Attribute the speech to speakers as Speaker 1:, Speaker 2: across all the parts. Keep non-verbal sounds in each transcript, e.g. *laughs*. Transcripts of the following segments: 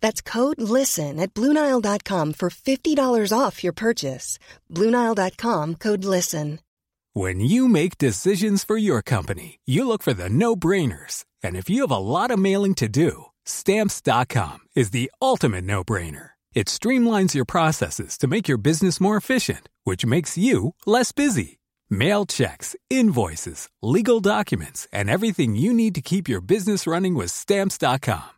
Speaker 1: That's code LISTEN at Bluenile.com for $50 off your purchase. Bluenile.com code LISTEN.
Speaker 2: When you make decisions for your company, you look for the no brainers. And if you have a lot of mailing to do, Stamps.com is the ultimate no brainer. It streamlines your processes to make your business more efficient, which makes you less busy. Mail checks, invoices, legal documents, and everything you need to keep your business running with Stamps.com.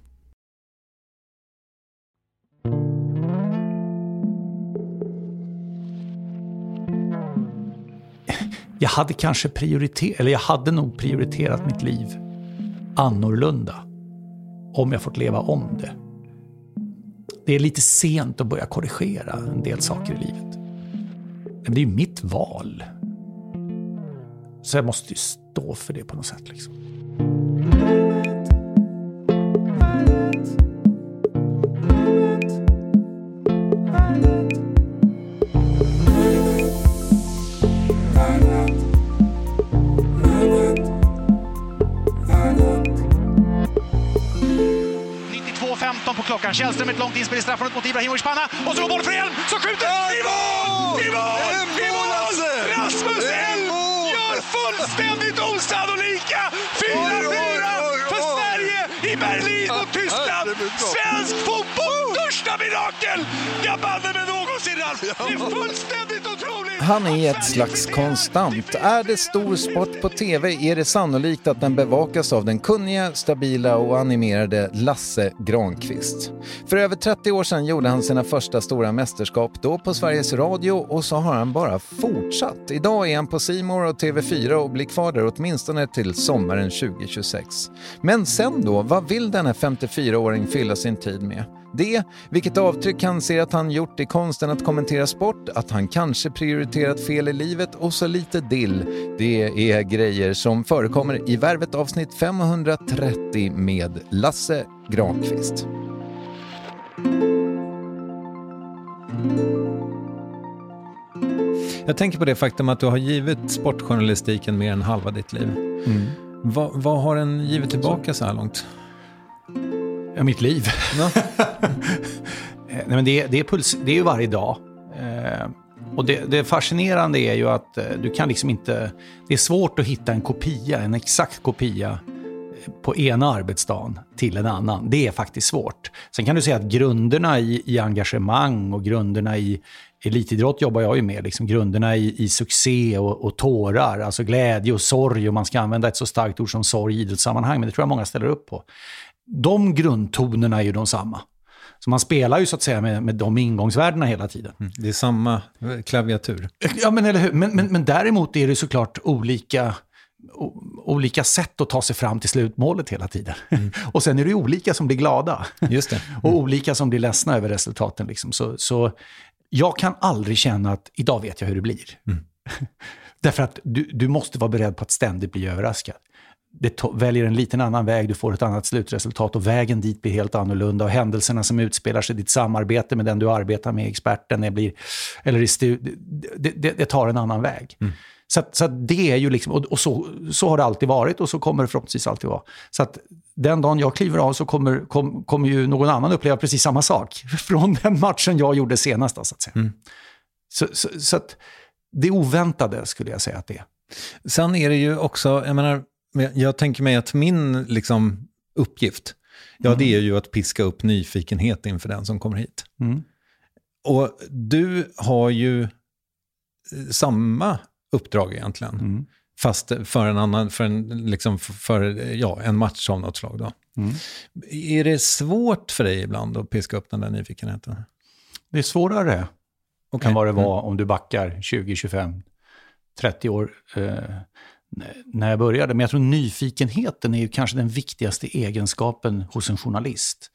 Speaker 3: Jag hade kanske prioriterat, eller jag hade nog prioriterat mitt liv annorlunda om jag fått leva om det. det är lite sent att börja korrigera en del saker i livet. Men det är ju mitt val. Så jag måste ju stå för det på något sätt. Liksom.
Speaker 4: Klockan. Källström ett långt inspel i straffområdet mot Ibrahimovic panna. Och så går bollen för Elm som skjuter i mål! I mål! I mål! Rasmus Elm gör fullständigt osannolika 4-4 för Sverige i Berlin mot Tyskland. Svensk fotbolls största mirakel! Jag banne mig någonsin, Ralf! Är fullständigt otroligt!
Speaker 5: Han är ett slags konstant. Är det stor sport på TV är det sannolikt att den bevakas av den kunniga, stabila och animerade Lasse Granqvist. För över 30 år sedan gjorde han sina första stora mästerskap, då på Sveriges Radio och så har han bara fortsatt. Idag är han på Simor och TV4 och blir kvar där åtminstone till sommaren 2026. Men sen då, vad vill denna 54-åring fylla sin tid med? Det, vilket avtryck han ser att han gjort i konsten att kommentera sport, att han kanske prioriterat fel i livet och så lite dill. Det är grejer som förekommer i Värvet avsnitt 530 med Lasse Granqvist. Jag tänker på det faktum att du har givit sportjournalistiken mer än halva ditt liv. Mm. Vad, vad har den givit tillbaka så här långt?
Speaker 3: Ja, mitt liv. Ja. *laughs* Nej, men det, det, är puls, det är ju varje dag. Eh, och det, det, fascinerande är ju att eh, du kan liksom inte... Det är svårt att hitta en kopia, en exakt kopia eh, på ena arbetsdagen till en annan. Det är faktiskt svårt. Sen kan du säga att grunderna i, i engagemang och grunderna i elitidrott jobbar jag ju med. Liksom grunderna i, i succé och, och tårar, alltså glädje och sorg. Och man ska använda ett så starkt ord som sorg i idrottssammanhang, men det tror jag många ställer upp på de grundtonerna är ju de samma. Så man spelar ju så att säga med, med de ingångsvärdena hela tiden.
Speaker 5: Mm, det är samma klaviatur.
Speaker 3: Ja, men eller hur. Men, men, men däremot är det såklart olika, olika sätt att ta sig fram till slutmålet hela tiden. Mm. *laughs* och sen är det olika som blir glada.
Speaker 5: Just det. Mm. *laughs*
Speaker 3: och olika som blir ledsna över resultaten. Liksom. Så, så jag kan aldrig känna att idag vet jag hur det blir. Mm. *laughs* Därför att du, du måste vara beredd på att ständigt bli överraskad det väljer en liten annan väg, du får ett annat slutresultat och vägen dit blir helt annorlunda. Och händelserna som utspelar sig, ditt samarbete med den du arbetar med, experten, det, blir, eller i det, det, det, tar en annan väg. Mm. Så, så det är ju liksom, och, och, så, så har det alltid varit och så kommer det förhoppningsvis alltid vara. Så att den dagen jag kliver av så kommer, kom, kommer ju någon annan uppleva precis samma sak *laughs* från den matchen jag gjorde senast. så att. Mm. Så, så, så att det oväntade skulle jag säga att det är.
Speaker 5: Sen är det ju också, jag menar, jag tänker mig att min liksom, uppgift, ja mm. det är ju att piska upp nyfikenhet inför den som kommer hit. Mm. Och du har ju eh, samma uppdrag egentligen. Mm. Fast för en annan, för en, liksom för, ja, en match av något slag. Då. Mm. Är det svårt för dig ibland att piska upp den där nyfikenheten?
Speaker 3: Det är svårare okay. än vad det var mm. om du backar 20, 25, 30 år. Eh, när jag började. Men jag tror nyfikenheten är ju kanske den viktigaste egenskapen hos en journalist.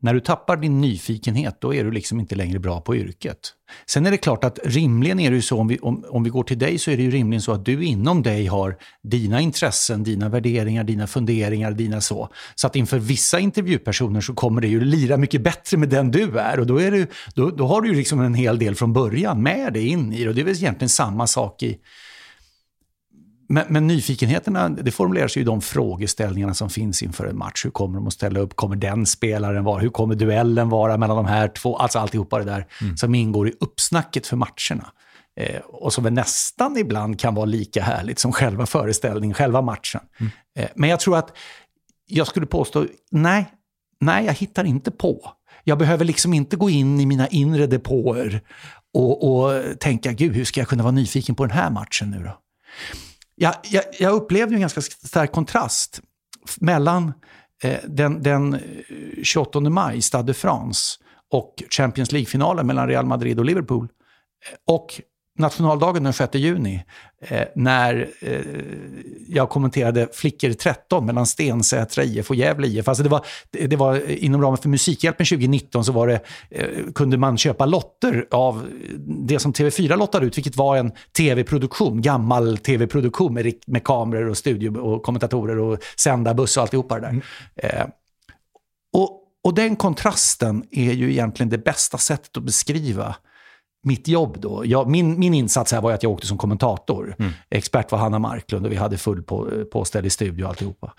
Speaker 3: När du tappar din nyfikenhet, då är du liksom inte längre bra på yrket. Sen är det klart att rimligen är det ju så, om vi, om, om vi går till dig, så är det ju rimligen så att du inom dig har dina intressen, dina värderingar, dina funderingar, dina så. Så att inför vissa intervjupersoner så kommer det ju lira mycket bättre med den du är. Och då, är du, då, då har du ju liksom en hel del från början med dig in i det. Och det är väl egentligen samma sak i, men, men nyfikenheterna, det formuleras ju i de frågeställningarna som finns inför en match. Hur kommer de att ställa upp? Kommer den spelaren vara? Hur kommer duellen vara mellan de här två? Alltså alltihopa det där mm. som ingår i uppsnacket för matcherna. Eh, och som väl nästan ibland kan vara lika härligt som själva föreställningen, själva matchen. Mm. Eh, men jag tror att, jag skulle påstå, nej, nej, jag hittar inte på. Jag behöver liksom inte gå in i mina inre depåer och, och tänka, gud, hur ska jag kunna vara nyfiken på den här matchen nu då? Jag, jag, jag upplevde en ganska stark kontrast mellan eh, den, den eh, 28 maj, Stade de France, och Champions League-finalen mellan Real Madrid och Liverpool. Eh, och nationaldagen den 6 juni, eh, när eh, jag kommenterade Flickor 13 mellan Stensätra IF och Gävle IF. Alltså det, var, det var inom ramen för Musikhjälpen 2019 så var det, eh, kunde man köpa lotter av det som TV4 lottade ut, vilket var en tv-produktion, gammal tv-produktion med, med kameror och studio och kommentatorer och sändarbuss och alltihopa det där. Mm. Eh, och, och den kontrasten är ju egentligen det bästa sättet att beskriva mitt jobb då. Jag, min, min insats här var att jag åkte som kommentator. Mm. Expert var Hanna Marklund och vi hade full på, i studio och alltihopa.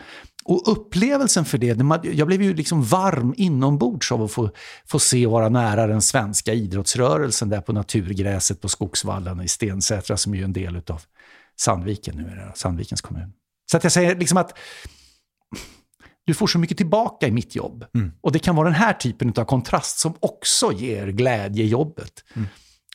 Speaker 3: Och upplevelsen för det, jag blev ju liksom varm inombords av att få, få se och vara nära den svenska idrottsrörelsen där på naturgräset på Skogsvallarna i Stensätra som är ju en del av Sandviken nu, Sandvikens kommun. Så att jag säger liksom att du får så mycket tillbaka i mitt jobb. Mm. Och det kan vara den här typen av kontrast som också ger glädje i jobbet. Mm.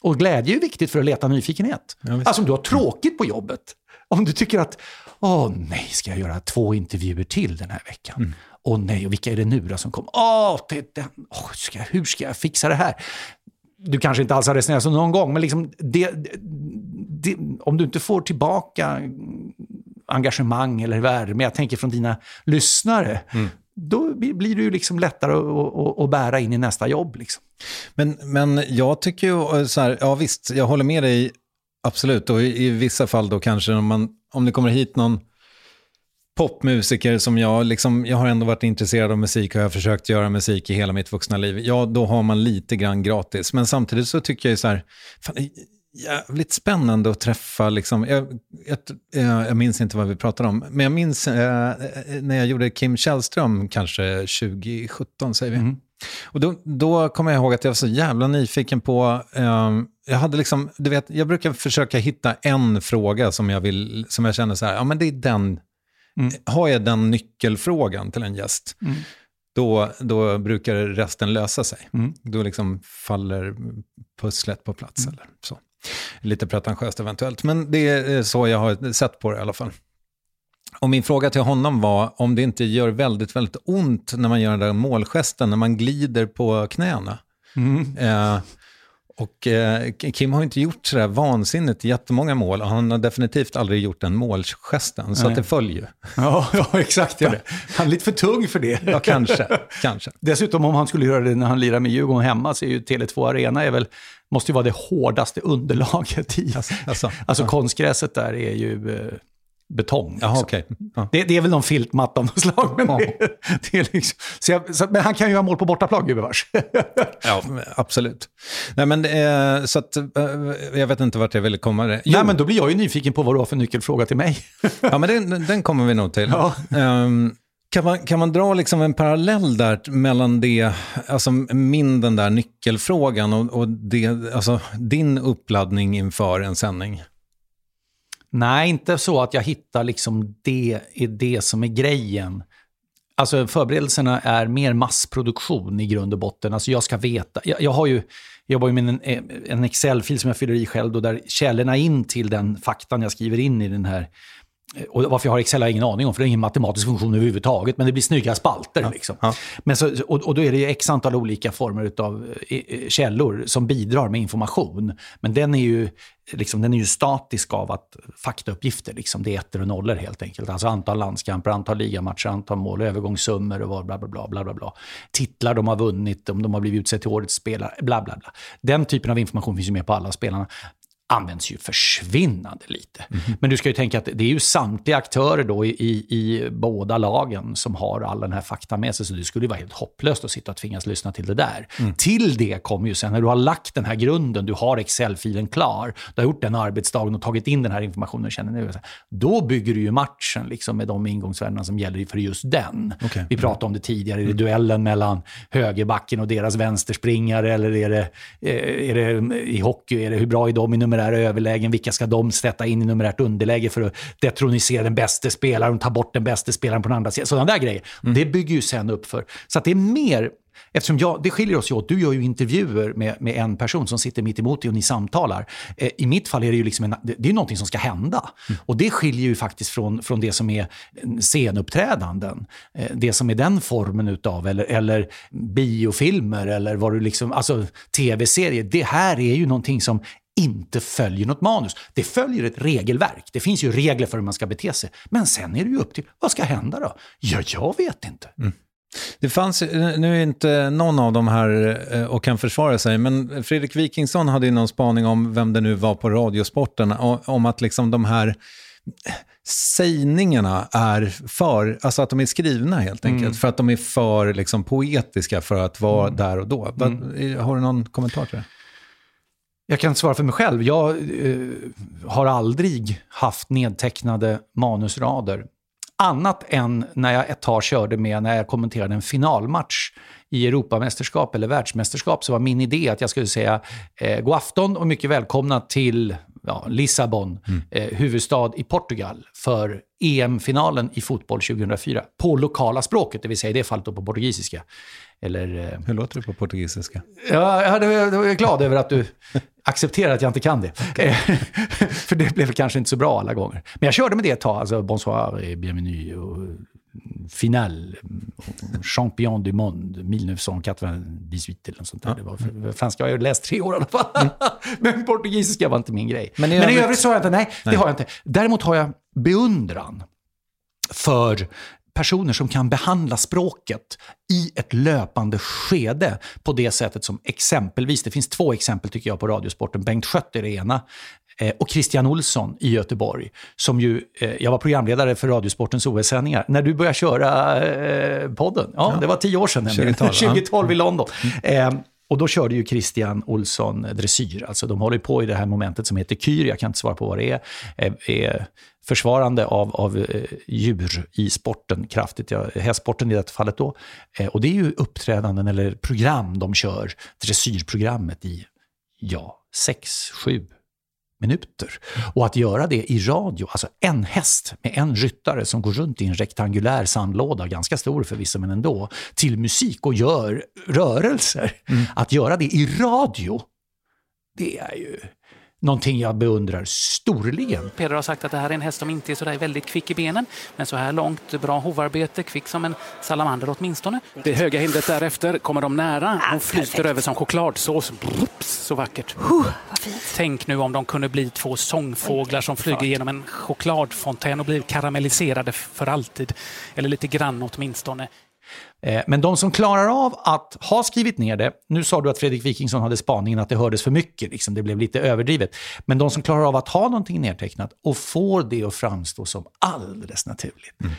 Speaker 3: Och glädje är viktigt för att leta nyfikenhet. Ja, alltså om du har tråkigt på jobbet, om du tycker att åh nej, ska jag göra två intervjuer till den här veckan? Mm. Åh nej, och vilka är det nu då som kommer? Åh, det, den, åh ska, hur ska jag fixa det här? Du kanske inte alls har resonerat så någon gång, men liksom det, det, om du inte får tillbaka engagemang eller värme, jag tänker från dina lyssnare, mm då blir det ju liksom lättare att, att, att, bära in i nästa jobb. Liksom.
Speaker 5: Men, men jag tycker ju eh, så här, ja visst, jag håller med dig absolut. Och i, i vissa fall då kanske om, man, om det kommer hit någon popmusiker som jag, liksom, jag har ändå varit intresserad av musik och jag har försökt göra musik i hela mitt vuxna liv. Ja, då har man lite grann gratis. Men samtidigt så tycker jag ju så här, fan, jävligt spännande att träffa, liksom, jag, jag, jag, minns inte vad vi pratade om, men jag minns eh, när jag gjorde Kim Källström, kanske 2017 säger vi. Mm. Och då, då kommer jag ihåg att jag var så jävla nyfiken på, eh, jag hade liksom, du vet, jag brukar försöka hitta en fråga som jag vill, som jag känner så här, ja men det är den, mm. har jag den nyckelfrågan till en gäst, mm. då, då brukar resten lösa sig. Mm. Då liksom faller pusslet på plats mm. eller så. Lite pretentiöst eventuellt, men det är så jag har sett på det i alla fall. Och min fråga till honom var om det inte gör väldigt, väldigt ont när man gör den där målgesten, när man glider på knäna. Mm. Eh, och eh, Kim har inte gjort sådär vansinnigt jättemånga mål och han har definitivt aldrig gjort den målgesten, så att det följer.
Speaker 3: Ja, *laughs* ja exakt. Ja. Han är lite för tung för det.
Speaker 5: Ja, kanske. *laughs* kanske.
Speaker 3: Dessutom om han skulle göra det när han lirar med Djurgården hemma så är ju Tele2 Arena är väl, måste ju vara det hårdaste underlaget i. Alltså, alltså, alltså konstgräset där är ju... Eh, betong.
Speaker 5: Jaha, okay.
Speaker 3: ja. det, det, är väl någon filtmatta av något slag. Men, det, det är liksom, så jag, så, men han kan ju ha mål på bortaplan, gubevars.
Speaker 5: ja, absolut. Nej, men, eh, så att, eh, jag vet inte vart jag ville komma. Jo.
Speaker 3: Nej, men då blir jag ju nyfiken på vad du har för nyckelfråga till mig.
Speaker 5: ja, men den, den kommer vi nog till. Ja. Um, kan man, kan man dra liksom en parallell där mellan det, alltså min den där nyckelfrågan och, och det, alltså din uppladdning inför en sändning?
Speaker 3: Nej, inte så att jag hittar liksom det är det som är grejen. Alltså förberedelserna är mer massproduktion i grund och botten. Alltså jag ska veta. Jag, jag har ju, jobbar ju med en, en Excel-fil som jag fyller i själv, då, där källorna in till den faktan jag skriver in i den här och varför jag har Excel har jag ingen aning om, för det är ingen matematisk funktion överhuvudtaget. Men det blir snygga spalter. Ja, liksom. ja. Men så, och, och, då är det x antal olika former av eh, källor som bidrar med information. Men den är ju, liksom, den är ju statisk av att faktauppgifter, liksom, det är ettor och nollor helt enkelt. Alltså antal landskamper, antal ligamatcher, antal mål, övergångssummor och bla bla bla. bla, bla, bla. Titlar de har vunnit, om de har blivit utsedd till årets spelare, bla bla bla. Den typen av information finns ju med på alla spelarna används ju försvinnande lite. Mm. Men du ska ju tänka att det är ju samtliga aktörer då i, i, båda lagen som har all den här fakta med sig, så det skulle ju vara helt hopplöst att sitta och tvingas lyssna till det där. Mm. Till det kommer ju sen, när du har lagt den här grunden, du har Excel-filen klar, du har gjort den arbetsdagen och tagit in den här informationen och känner nu, då bygger du ju matchen liksom med de ingångsvärdena som gäller för just den. Okay. Vi pratade om det tidigare, är det duellen mellan högerbacken och deras vänsterspringare, eller är det, eh, är det i hockey, är det hur bra är de i nummer numerära överlägen. Vilka ska de sätta in i numerärt underläge för att detronisera den bästa spelaren och ta bort den bästa spelaren på den andra sidan? Sådana där grejer. Mm. Det bygger ju sen upp för... Så det är mer Eftersom jag, det skiljer oss ju åt. Du gör ju intervjuer med, med en person som sitter mitt emot dig och ni samtalar. Eh, I mitt fall är det ju liksom en, det, det är någonting som ska hända. Mm. Och det skiljer ju faktiskt från, från det som är scenuppträdanden. Eh, det som är den formen utav, eller, eller biofilmer eller vad du liksom, alltså tv-serier. Det här är ju någonting som inte följer något manus. Det följer ett regelverk. Det finns ju regler för hur man ska bete sig. Men sen är det ju upp till, vad ska hända då? Ja, jag vet inte. Mm.
Speaker 5: Det fanns, nu är inte någon av dem här eh, och kan försvara sig, men Fredrik Wikingsson hade ju någon spaning om vem det nu var på Radiosporten, om att liksom de här sägningarna är för, alltså att de är skrivna helt enkelt, mm. för att de är för liksom, poetiska för att vara mm. där och då. Mm. Har du någon kommentar till det?
Speaker 3: Jag kan svara för mig själv. Jag eh, har aldrig haft nedtecknade manusrader. Annat än när jag ett tag körde med, när jag kommenterade en finalmatch i Europamästerskap eller världsmästerskap, så var min idé att jag skulle säga eh, god afton och mycket välkomna till ja, Lissabon, mm. eh, huvudstad i Portugal, för EM-finalen i fotboll 2004 på lokala språket, det vill säga i det fallet på portugisiska. Eller,
Speaker 5: eh, Hur låter det på portugisiska?
Speaker 3: Ja, jag, jag är glad över att du accepterar att jag inte kan det. *laughs* Okay. *laughs* för det blev kanske inte så bra alla gånger. Men jag körde med det ett tag, alltså bonsoir, bienvenue och final, champion du monde, 1998 eller något sånt där. Ja. Det var, franska har jag läst tre år i alla fall. Mm. *laughs* Men portugisiska var inte min grej. Men i, Men i övrigt så har jag inte, nej, nej, det har jag inte. Däremot har jag beundran för personer som kan behandla språket i ett löpande skede på det sättet som exempelvis, det finns två exempel tycker jag på Radiosporten, Bengt Schött är det ena, eh, och Christian Olsson i Göteborg, som ju, eh, jag var programledare för Radiosportens OS-sändningar. När du började köra eh, podden, ja, ja, det var tio år sedan nämligen, 2012, 2012 *laughs* i London. Mm. Och då körde ju Christian Olsson dressyr. Alltså de håller på i det här momentet som heter kyr, jag kan inte svara på vad det är. Eh, är försvarande av, av eh, djur i sporten kraftigt, ja, hästsporten i detta fallet då. Eh, och det är ju uppträdanden eller program de kör, dressyrprogrammet i, ja, sex, sju minuter. Och att göra det i radio, alltså en häst med en ryttare som går runt i en rektangulär sandlåda, ganska stor förvisso men ändå, till musik och gör rörelser. Mm. Att göra det i radio, det är ju någonting jag beundrar storligen.
Speaker 6: Peder har sagt att det här är en häst som inte är så där väldigt kvick i benen, men så här långt bra hovarbete, kvick som en salamander åtminstone. Det höga hindret därefter kommer de nära. Hon flyter över som chokladsås. Brups, så vackert.
Speaker 7: Uh,
Speaker 6: Tänk nu om de kunde bli två sångfåglar som flyger genom en chokladfontän och blir karamelliserade för alltid. Eller lite grann åtminstone.
Speaker 3: Eh, men de som klarar av att ha skrivit ner det, nu sa du att Fredrik Wikingsson hade spaningen att det hördes för mycket, liksom, det blev lite överdrivet. Men de som klarar av att ha någonting nedtecknat och får det att framstå som alldeles naturligt. Mm.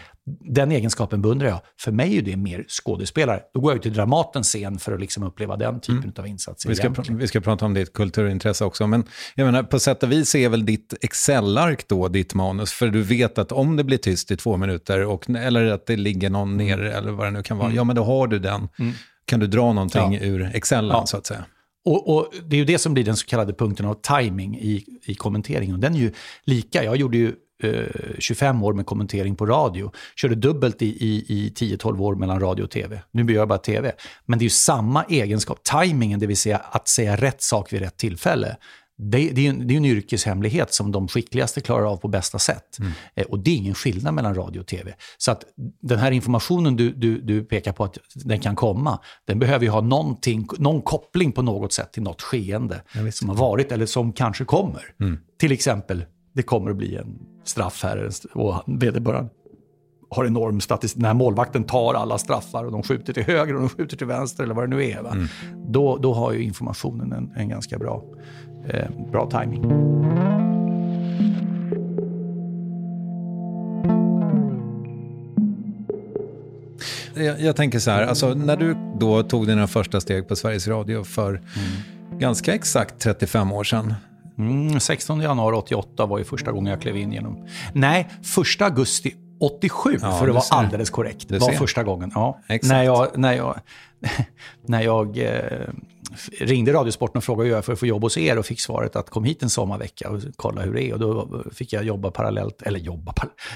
Speaker 3: Den egenskapen beundrar jag. För mig är det mer skådespelare. Då går jag till Dramatens scen för att liksom uppleva den typen mm. av insatser.
Speaker 5: Vi ska, vi ska prata om ditt kulturintresse också, men jag menar, på sätt och vis är väl ditt Excel-ark då ditt manus, för du vet att om det blir tyst i två minuter, och, eller att det ligger någon ner, mm. eller vad det nu kan vara, ja men då har du den. Mm. Kan du dra någonting ja. ur Excel ja. så att säga.
Speaker 3: Och, och, det är ju det som blir den så kallade punkten av timing i, i kommenteringen. Och den är ju lika. Jag gjorde ju 25 år med kommentering på radio. Körde dubbelt i, i, i 10-12 år mellan radio och tv. Nu blir jag bara tv. Men det är ju samma egenskap. Timingen, det vill säga att säga rätt sak vid rätt tillfälle det, det, är en, det är en yrkeshemlighet som de skickligaste klarar av på bästa sätt. Mm. Eh, och det är ingen skillnad mellan radio och tv. Så att den här informationen du, du, du pekar på att den kan komma, den behöver ju ha någon koppling på något sätt till något skeende som har varit eller som kanske kommer. Mm. Till exempel, det kommer att bli en straff här och vederbörande har enorm statistik. Den här målvakten tar alla straffar och de skjuter till höger och de skjuter till vänster eller vad det nu är. Mm. Då, då har ju informationen en, en ganska bra eh, bra timing.
Speaker 5: Jag, jag, tänker så här, alltså, när du då tog dina första steg på Sveriges Radio för mm. ganska exakt 35 år sedan.
Speaker 3: Mm, 16 januari 88 var ju första gången jag klev in genom... Nej, första augusti 87, ja, för att vara alldeles korrekt. Det var första gången. Ja, när jag, när jag, *laughs* när jag eh, ringde Radiosporten och frågade hur jag för att få jobb hos er och fick svaret att kom hit en sommarvecka och kolla hur det är. Och då fick jag jobba parallellt, eller jobba,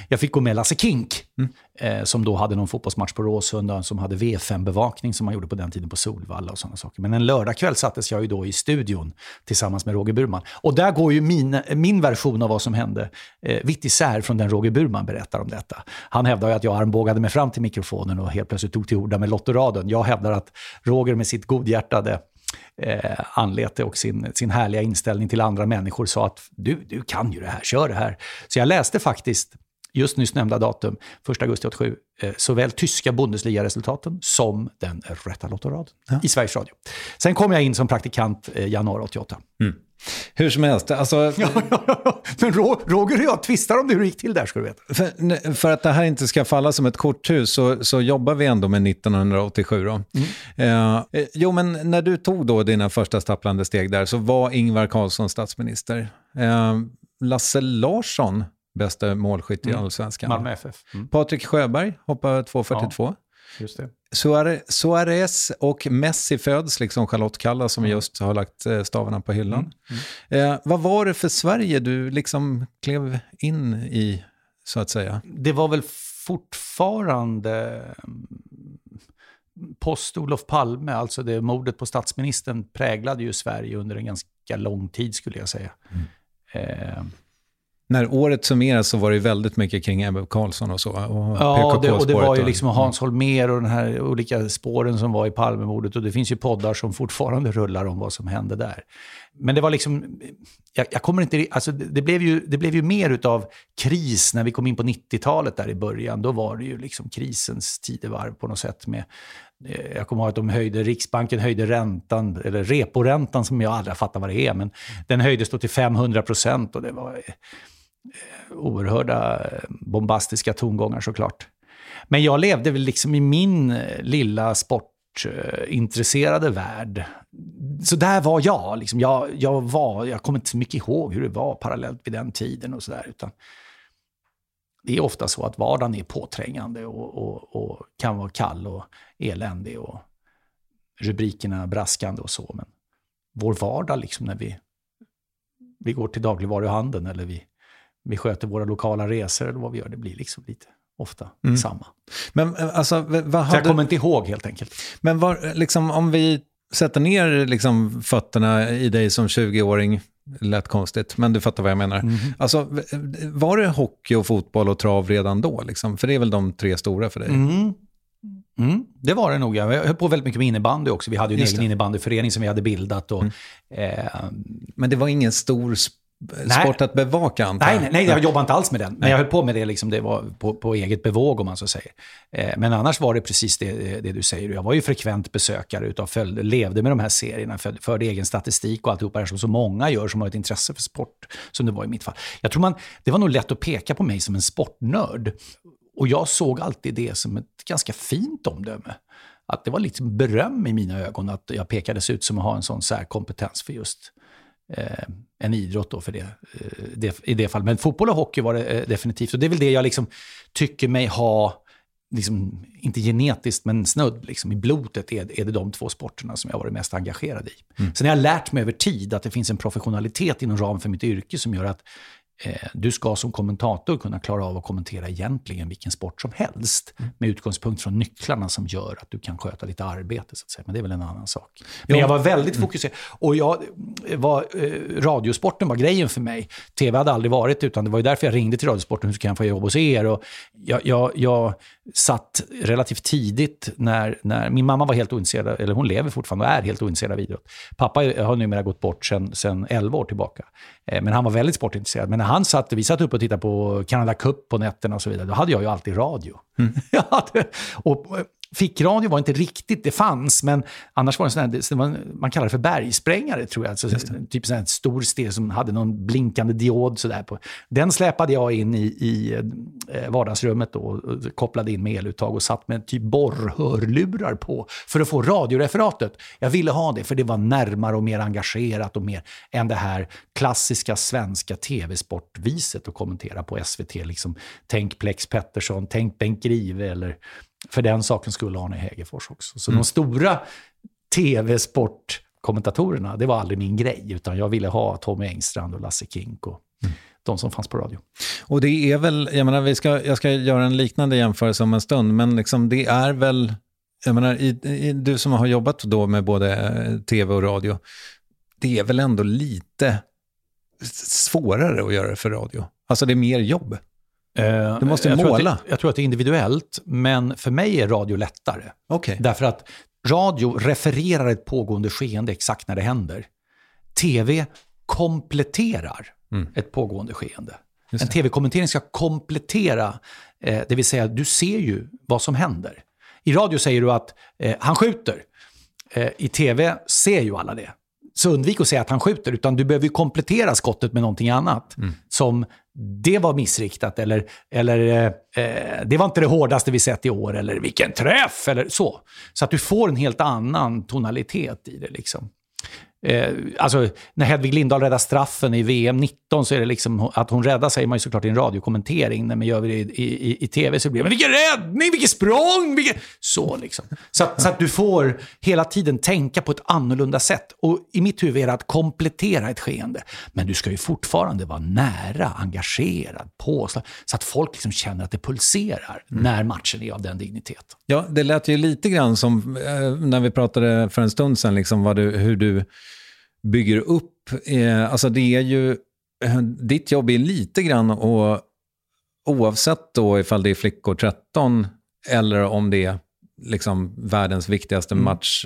Speaker 3: jag fick gå med Lasse Kink, mm. eh, som då hade någon fotbollsmatch på Råsunda, som hade V5-bevakning som man gjorde på den tiden på Solvalla och sådana saker. Men en lördagkväll sattes jag ju då i studion tillsammans med Roger Burman. Och där går ju min, min version av vad som hände eh, vitt isär från den Roger Burman berättar om detta. Han hävdar ju att jag armbågade mig fram till mikrofonen och helt plötsligt tog till orda med Lottoradion. Jag hävdar att Roger med sitt godhjärtade eh, anlete och sin, sin härliga inställning till andra människor sa att du, du kan ju det här, kör det här. Så jag läste faktiskt just nyss nämnda datum, 1 augusti 87, eh, såväl tyska Bundesliga-resultaten som den rätta Lottoraden ja. i Sveriges Radio. Sen kom jag in som praktikant eh, januari 88. Mm.
Speaker 5: Hur som helst, alltså... *laughs*
Speaker 3: Men Roger och jag tvistar om det hur det gick till där, ska du veta.
Speaker 5: För, för, att det här inte ska falla som ett korthus så, så jobbar vi ändå med 1987 då. Mm. Eh, jo, men när du tog då dina första stapplande steg där så var Ingvar Carlsson statsminister. Eh, Lasse Larsson bästa målskytt i mm. Allsvenskan.
Speaker 3: Malmö FF.
Speaker 5: Mm. Patrik Sjöberg hoppar 2.42. Ja, just det. Suarez och Messi föds, liksom Charlotte Kalla som mm. just har lagt eh, stavarna på hyllan. Mm. Mm. Eh, vad var det för Sverige du liksom klev in i, så att säga?
Speaker 3: Det var väl fortfarande mm, post Olof Palme, alltså det mordet på statsministern, präglade ju Sverige under en ganska lång tid skulle jag säga. Mm.
Speaker 5: Eh, när året summeras så var det väldigt mycket kring Ebbe Carlsson och så. Och
Speaker 3: ja, det, och det var ju liksom Hans Holmér och de här olika spåren som var i Palmemordet. Och det finns ju poddar som fortfarande rullar om vad som hände där. Men det var liksom, jag, jag kommer inte, alltså det blev ju, det blev ju mer utav kris när vi kom in på 90-talet där i början. Då var det ju liksom krisens tidevarv på något sätt med eh, jag kommer ihåg att de höjde, Riksbanken höjde räntan, eller reporäntan som jag aldrig fattar vad det är, men den höjdes då till 500 procent och det var Eh, oerhörda bombastiska tongångar såklart. Men jag levde väl liksom i min eh, lilla sportintresserade värld. Så där var jag. Liksom. Jag, jag, var, jag kommer inte så mycket ihåg hur det var parallellt vid den tiden och sådär. Det är ofta så att vardagen är påträngande och, och, och, kan vara kall och eländig och rubrikerna braskande och så. Men vår vardag, liksom när vi, vi går till dagligvaruhandeln eller vi vi sköter våra lokala resor eller vad vi gör. Det blir liksom lite ofta mm. samma.
Speaker 5: Men eh, alltså, vad
Speaker 3: Så jag kommer inte ihåg helt enkelt.
Speaker 5: Men var, liksom, om vi sätter ner liksom, fötterna i dig som 20-åring, lätt konstigt, men du fattar vad jag menar. Mm. Alltså, var det hockey och fotboll och trav redan då? Liksom? För det är väl de tre stora för dig?
Speaker 3: Mm. Mm, det var det nog. Jag höll på väldigt mycket med innebandy också. Vi hade ju en Just egen det. innebandyförening som vi hade bildat. Och, mm.
Speaker 5: eh, men det var ingen stor sport att bevaka antar
Speaker 3: nej, nej, nej, jag jobbade inte alls med den. Men jag höll på med det, liksom, det var på, på eget bevåg om man så säger. Eh, men annars var det precis det, det, du säger. Jag var ju frekvent besökare utav följde, levde med de här serierna, för, förde egen statistik och alltihopa det som så många gör som har ett intresse för sport, som det var i mitt fall. Jag tror man, det var nog lätt att peka på mig som en sportnörd. Och jag såg alltid det som ett ganska fint omdöme. Att det var liksom beröm i mina ögon att jag pekades ut som att ha en sån särkompetens för just eh, en idrott då för det, eh, det, i det fallet. Men fotboll och hockey var det eh, definitivt. Och det är väl det jag liksom tycker mig ha, liksom, inte genetiskt, men snudd liksom, i blodet är, är det de två sporterna som jag har varit mest engagerad i. Mm. Sen har jag lärt mig över tid att det finns en professionalitet inom ramen för mitt yrke som gör att du ska som kommentator kunna klara av att kommentera egentligen vilken sport som helst. Mm. Med utgångspunkt från nycklarna som gör att du kan sköta ditt arbete. Så att säga. Men det är väl en annan sak. Men jag var väldigt mm. fokuserad. Och jag var, eh, radiosporten var grejen för mig. TV hade aldrig varit utan det var ju därför jag ringde till Radiosporten. Hur kan jag få jobb hos er? Och jag, jag, jag satt relativt tidigt när, när min mamma var helt ointresserad, eller hon lever fortfarande och är helt ointresserad av idrott. Pappa har numera gått bort sedan 11 år tillbaka. Eh, men han var väldigt sportintresserad. Men när han satt, vi satt uppe och tittade på Canada Cup på nätterna och så vidare, då hade jag ju alltid radio. Mm. *laughs* och Fickradio var inte riktigt, det fanns, men annars var det en sån här, man kallar det för bergsprängare tror jag. Alltså, typ en stor stel som hade någon blinkande diod sådär på. Den släpade jag in i, i eh, vardagsrummet då, och kopplade in med eluttag och satt med typ borrhörlurar på för att få radioreferatet. Jag ville ha det för det var närmare och mer engagerat och mer än det här klassiska svenska tv-sportviset att kommentera på SVT. Liksom, tänk Plex Pettersson, tänk Bengt Grive eller för den saken skulle Arne Hegerfors också. Så mm. de stora tv-sportkommentatorerna, det var aldrig min grej, utan jag ville ha Tommy Engstrand och Lasse Kink och mm. de som fanns på radio.
Speaker 5: Och det är väl, jag menar, vi ska, jag ska göra en liknande jämförelse om en stund, men liksom det är väl, jag menar, i, i, du som har jobbat då med både eh, tv och radio, det är väl ändå lite svårare att göra det för radio? Alltså det är mer jobb.
Speaker 3: Du måste jag måla. Tror det, jag tror att det är individuellt, men för mig är radio lättare.
Speaker 5: Okay.
Speaker 3: Därför att radio refererar ett pågående skeende exakt när det händer. TV kompletterar ett pågående skeende. En tv-kommentering ska komplettera, eh, det vill säga du ser ju vad som händer. I radio säger du att eh, han skjuter. Eh, I tv ser ju alla det. Så undvik att säga att han skjuter, utan du behöver ju komplettera skottet med någonting annat. Som det var missriktat, eller, eller eh, eh, det var inte det hårdaste vi sett i år, eller vilken träff, eller så. Så att du får en helt annan tonalitet i det. liksom. Eh, alltså, när Hedvig Lindahl räddar straffen i VM 19 så är det liksom att hon räddar säger man ju såklart i en radiokommentering. När man gör det i, i, i tv så blir det men vilken räddning, vilket språng! Vilken... Så liksom. Så att, så att du får hela tiden tänka på ett annorlunda sätt. Och i mitt huvud är det att komplettera ett skeende. Men du ska ju fortfarande vara nära, engagerad, påslag. Så att folk liksom känner att det pulserar när matchen är av den digniteten.
Speaker 5: Ja, det lät ju lite grann som eh, när vi pratade för en stund sedan, liksom, vad du, hur du bygger upp. Eh, alltså det är ju, eh, ditt jobb är lite grann och oavsett då ifall det är flickor 13 eller om det är liksom världens viktigaste match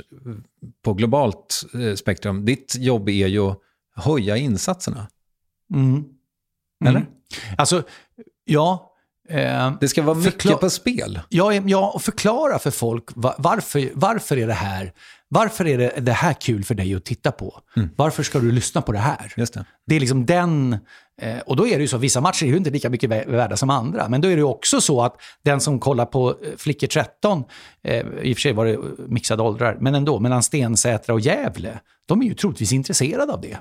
Speaker 5: på globalt eh, spektrum. Ditt jobb är ju att höja insatserna. Eller?
Speaker 3: Alltså, ja. Eh,
Speaker 5: Det ska vara mycket på spel.
Speaker 3: Ja, ja, och förklara för folk va- varför, varför är det här varför är det, det här kul för dig att titta på? Varför ska du lyssna på det här?
Speaker 5: Det.
Speaker 3: Det är liksom den... Eh, och då är det ju så, vissa matcher är ju inte lika mycket vä- värda som andra. Men då är det ju också så att den som kollar på eh, Flickor 13, eh, i och för sig var det mixade åldrar, men ändå, mellan Stensätra och Gävle, de är ju troligtvis intresserade av det.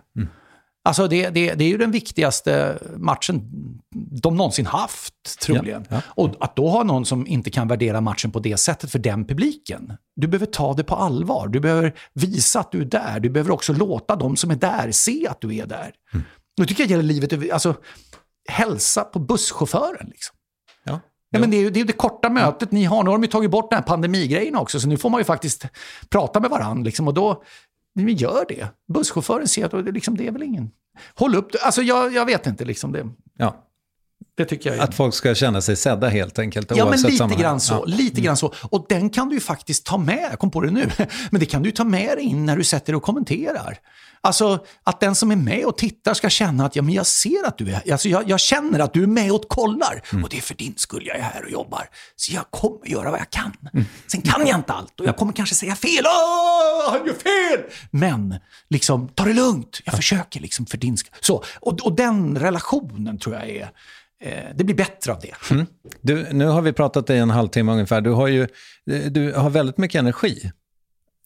Speaker 3: Alltså det, det, det är ju den viktigaste matchen de någonsin haft, troligen.
Speaker 5: Ja, ja.
Speaker 3: Och att då ha någon som inte kan värdera matchen på det sättet för den publiken. Du behöver ta det på allvar. Du behöver visa att du är där. Du behöver också låta de som är där se att du är där.
Speaker 5: Mm.
Speaker 3: Nu tycker jag gäller livet Alltså, hälsa på busschauffören. Liksom.
Speaker 5: Ja.
Speaker 3: Ja, men det är ju det, är det korta mötet ni har. Nu har de ju tagit bort den här pandemigrejen också, så nu får man ju faktiskt prata med varandra. Liksom, och då, vi gör det. Busschauffören ser att det, liksom, det är väl ingen... Håll upp. Alltså jag, jag vet inte, liksom det,
Speaker 5: Ja.
Speaker 3: det tycker jag är...
Speaker 5: Att folk ska känna sig sedda helt enkelt.
Speaker 3: Ja, men lite
Speaker 5: sammanhang.
Speaker 3: grann så.
Speaker 5: Ja. Mm.
Speaker 3: Lite grann så. Och den kan du ju faktiskt ta med, jag kom på det nu, *laughs* men det kan du ta med dig in när du sätter dig och kommenterar. Alltså att den som är med och tittar ska känna att ja, men jag ser att du är alltså, jag, jag känner att du är med och kollar.
Speaker 5: Mm.
Speaker 3: Och det är för din skull jag är här och jobbar. Så jag kommer göra vad jag kan.
Speaker 5: Mm.
Speaker 3: Sen kan jag inte allt och jag kommer kanske säga fel. Åh, han gör fel! Men liksom, ta det lugnt. Jag försöker liksom för din skull. Så, och, och den relationen tror jag är, eh, det blir bättre av det.
Speaker 5: Mm. Du, nu har vi pratat i en halvtimme ungefär. Du har ju du har väldigt mycket energi.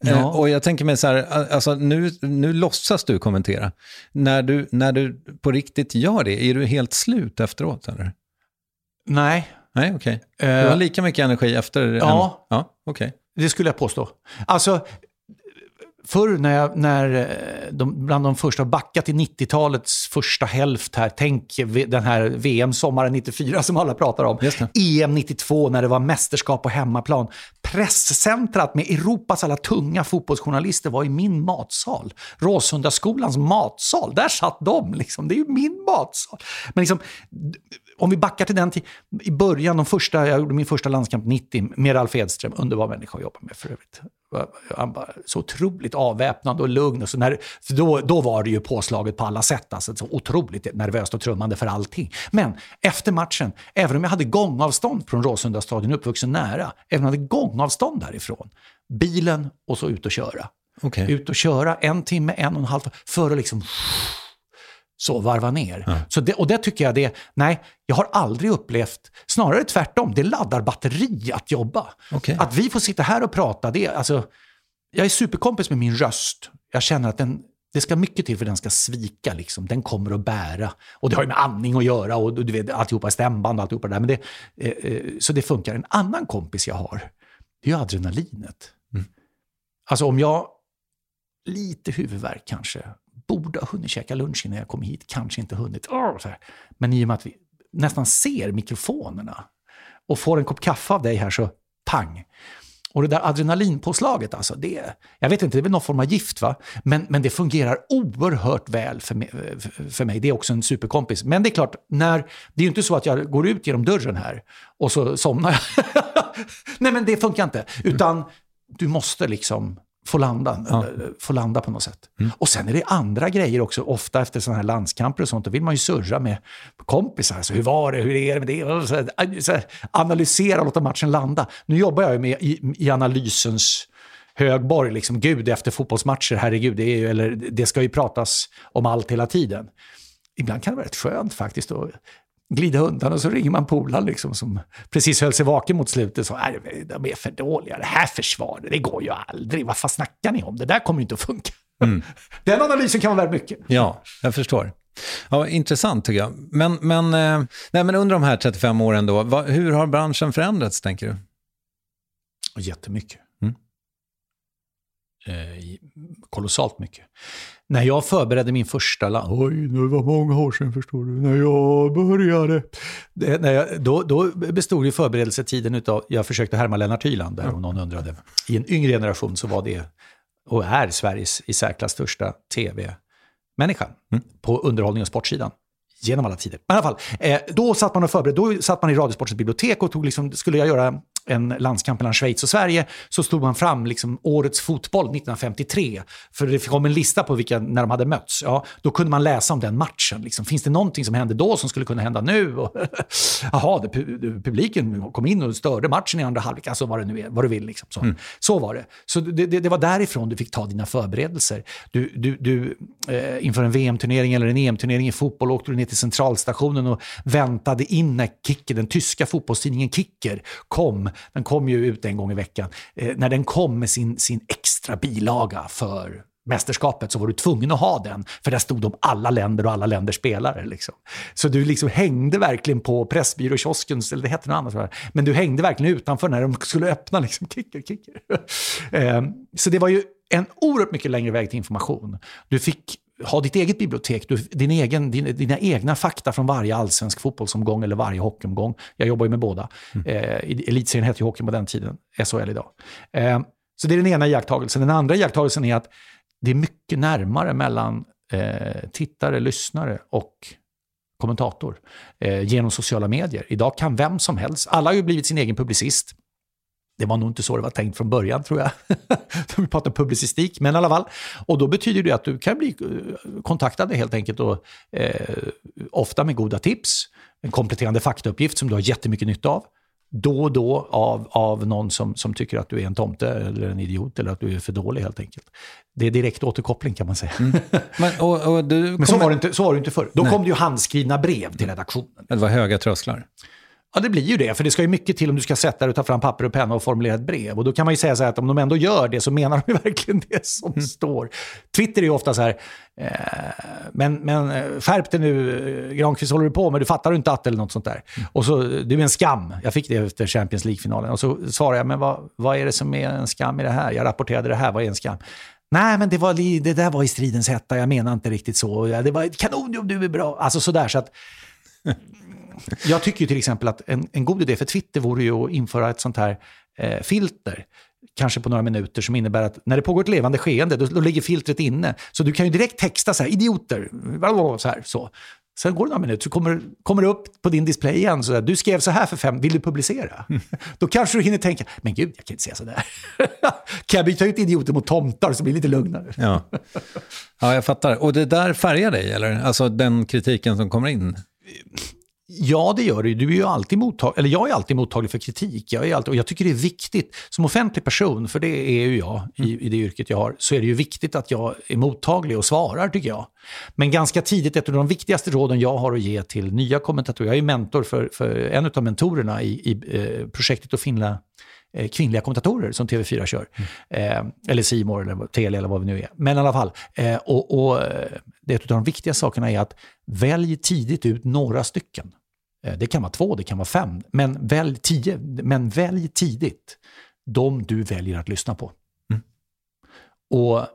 Speaker 3: Ja.
Speaker 5: Eh, och jag tänker mig så här, alltså nu, nu låtsas du kommentera. När du, när du på riktigt gör det, är du helt slut efteråt? Eller?
Speaker 3: Nej,
Speaker 5: Nej, okej.
Speaker 3: Eh,
Speaker 5: Du har lika mycket energi efter?
Speaker 3: Ja.
Speaker 5: En, ja, okej.
Speaker 3: Det skulle jag påstå. Alltså, förr när, jag, när eh, de, bland de första backat i 90-talets första hälft här, tänk den här VM sommaren 94 som alla pratar om. EM 92 när det var mästerskap på hemmaplan. Presscentrat med Europas alla tunga fotbollsjournalister var i min matsal. Råsundaskolans matsal, där satt de. Liksom. Det är ju min matsal. Men liksom, om vi backar till den tiden, i början, de första, jag gjorde min första landskamp 90 med Ralf Edström, underbar människa att jobba med för övrigt. Han var så otroligt avväpnad och lugn. Och så när, då, då var det ju påslaget på alla sätt. Alltså, så otroligt nervöst och trummande för allting. Men efter matchen, även om jag hade gångavstånd från Råsundastadion, uppvuxen nära, även om jag hade gångavstånd därifrån, bilen och så ut och köra.
Speaker 5: Okej.
Speaker 3: Ut och köra en timme, en och en halv för att liksom så varva ner. Så det, och det tycker jag det, nej, jag har aldrig upplevt, snarare tvärtom, det laddar batteri att jobba.
Speaker 5: Okej.
Speaker 3: Att vi får sitta här och prata, det alltså, jag är superkompis med min röst. Jag känner att den, det ska mycket till för den ska svika. Liksom. Den kommer att bära. Och det har ju med andning att göra och du vet, alltihopa, stämband och alltihopa det där. Men det, eh, eh, så det funkar. En annan kompis jag har, det är ju adrenalinet. Alltså om jag, lite huvudvärk kanske, borde ha hunnit käka lunch innan jag kom hit, kanske inte hunnit. Så här. Men i och med att vi nästan ser mikrofonerna och får en kopp kaffe av dig här så pang. Och det där adrenalinpåslaget, alltså, det, jag vet inte, det är väl någon form av gift va? Men, men det fungerar oerhört väl för mig, för mig. Det är också en superkompis. Men det är klart, när, det är ju inte så att jag går ut genom dörren här och så somnar jag. *laughs* Nej men det funkar inte. Utan du måste liksom få landa,
Speaker 5: Ja.
Speaker 3: eh, få landa på något sätt. Och sen är det andra grejer också, ofta efter sådana här landskamper och sånt, då vill man ju surra med kompisar. Så hur var det, hur är det med det? Så här, så här, analysera och låta matchen landa. Nu jobbar jag ju med i, i analysens högborg, liksom gud efter fotbollsmatcher, herregud, det, är ju, eller, det ska ju pratas om allt hela tiden. Ibland kan det vara rätt skönt faktiskt att glida undan och så ringer man polaren liksom, som precis höll sig vaken mot slutet. Så, "Nej, de är för dåliga, det här försvaret, det går ju aldrig. Vad fan snackar ni om? Det där kommer ju inte att funka. *laughs* Den analysen kan vara värd mycket.
Speaker 5: Ja, jag förstår. Ja, intressant tycker jag. Men, men, eh, nej, men under de här 35 åren då, vad, hur har branschen förändrats tänker du?
Speaker 3: Jättemycket.
Speaker 5: Mm.
Speaker 3: Eh, kolossalt mycket. När jag förberedde min första land... Oj, nu var många år sedan förstår du, när jag började. Det, när jag, då, då bestod ju förberedelsetiden utav, jag försökte härma Lennart Hyland där om någon undrade. I en yngre generation så var det, och är Sveriges i särklass största tv-människa på underhållning och sportsidan. Genom alla tider. Men i alla fall, eh, då satt man och förberedde, då satt man i Radiosportens bibliotek och tog liksom, skulle jag göra en landskamp mellan Schweiz och Sverige så stod man fram liksom årets fotboll 1953. För det kom en lista på vilka, när de hade mötts. Ja, då kunde man läsa om den matchen. Liksom. Finns det någonting som hände då som skulle kunna hända nu? Och, *laughs* det, publiken kom in och störde matchen i andra halvlek. Alltså vad det nu är, vad du vill. Liksom. Så, så var det. Så det, det, det var därifrån du fick ta dina förberedelser. Du, du, du, eh, inför en VM-turnering eller en EM-turnering i fotboll åkte du ner till centralstationen och väntade in när Kicker, den tyska fotbollstidningen Kicker, kom. Den kom ju ut en gång i veckan. Eh, när den kom med sin, sin extra bilaga för mästerskapet så var du tvungen att ha den, för där stod de alla länder och alla länders spelare. Liksom. Så du liksom hängde verkligen på Pressbyråkiosken, eller det hette något annat, tror jag. men du hängde verkligen utanför när de skulle öppna liksom, kicker, kicker. *laughs* Eh, så det var ju en oerhört mycket längre väg till information. Du fick ha ditt eget bibliotek, du, din egen, din, dina egna fakta från varje allsvensk fotbollsomgång eller varje hockeyomgång. Jag jobbar ju med båda. Eh, elitserien hette ju hockey på den tiden, SHL idag. Eh, så det är den ena iakttagelsen. Den andra iakttagelsen är att det är mycket närmare mellan eh, tittare, lyssnare och kommentator eh, genom sociala medier. Idag kan vem som helst, alla har ju blivit sin egen publicist. Det var nog inte så det var tänkt från början tror jag. *laughs* Vi pratar publicistik, men i alla fall. Och då betyder det att du kan bli eh, kontaktad helt enkelt och eh, ofta med goda tips, en kompletterande faktauppgift som du har jättemycket nytta av. Då och då av, av någon som, som tycker att du är en tomte eller en idiot eller att du är för dålig helt enkelt. Det är direkt återkoppling kan man säga. *laughs*
Speaker 5: Men, och, och du
Speaker 3: Men så var, det inte, så var det inte förr. Då
Speaker 5: Nej.
Speaker 3: kom det ju handskrivna brev till redaktionen.
Speaker 5: Det var höga trösklar.
Speaker 3: Ja, det blir ju det. För det ska ju mycket till om du ska sätta dig och ta fram papper och penna och formulera ett brev. Och då kan man ju säga så här att om de ändå gör det så menar de ju *laughs* verkligen det som
Speaker 5: Mm.
Speaker 3: står. Twitter är ju ofta så här, eh, men, men eh, skärp dig nu, eh, Granqvist håller du på med, du fattar du inte att eller något sånt där.
Speaker 5: Mm.
Speaker 3: Och så, det är en skam. Jag fick det efter Champions League-finalen. Och så svarade jag, men vad, vad är det som är en skam i det här? Jag rapporterade det här, vad är en skam? Nej, men det, var, det där var i stridens hetta, jag menar inte riktigt så. Det var kanon du är bra. Alltså sådär, så att *laughs* jag tycker till exempel att en, en god idé för Twitter vore ju att införa ett sånt här eh, filter, kanske på några minuter, som innebär att när det pågår ett levande skeende, då, då ligger filtret inne. Så du kan ju direkt texta så här, idioter, så här, så. Sen går det några minuter så kommer, kommer det upp på din display igen. Så där, du skrev så här för fem, vill du publicera? *laughs* Då kanske du hinner tänka, men gud, jag kan inte säga så där. *laughs* kan jag byta ut idioter mot tomtar så blir det lite lugnare?
Speaker 5: Ja. ja, jag fattar. Och det där färgar dig, eller? Alltså den kritiken som kommer in?
Speaker 3: Ja, det gör det. Du är ju alltid mottaglig, eller jag är alltid mottaglig för kritik. Jag, är alltid, och jag tycker det är viktigt, som offentlig person, för det är ju jag i, i det yrket jag har, så är det ju viktigt att jag är mottaglig och svarar, tycker jag. Men ganska tidigt, ett av de viktigaste råden jag har att ge till nya kommentatorer, jag är ju mentor för, för en av mentorerna i, i eh, projektet att finna kvinnliga kommentatorer som TV4 kör. Eh, eller Simor eller Telia eller vad vi nu är. Men i alla fall. Eh, och, och eh, det är ett av de viktiga sakerna är att välj tidigt ut några stycken. Eh, det kan vara två, det kan vara fem. Men välj tio. Men välj tidigt de du väljer att lyssna på. Och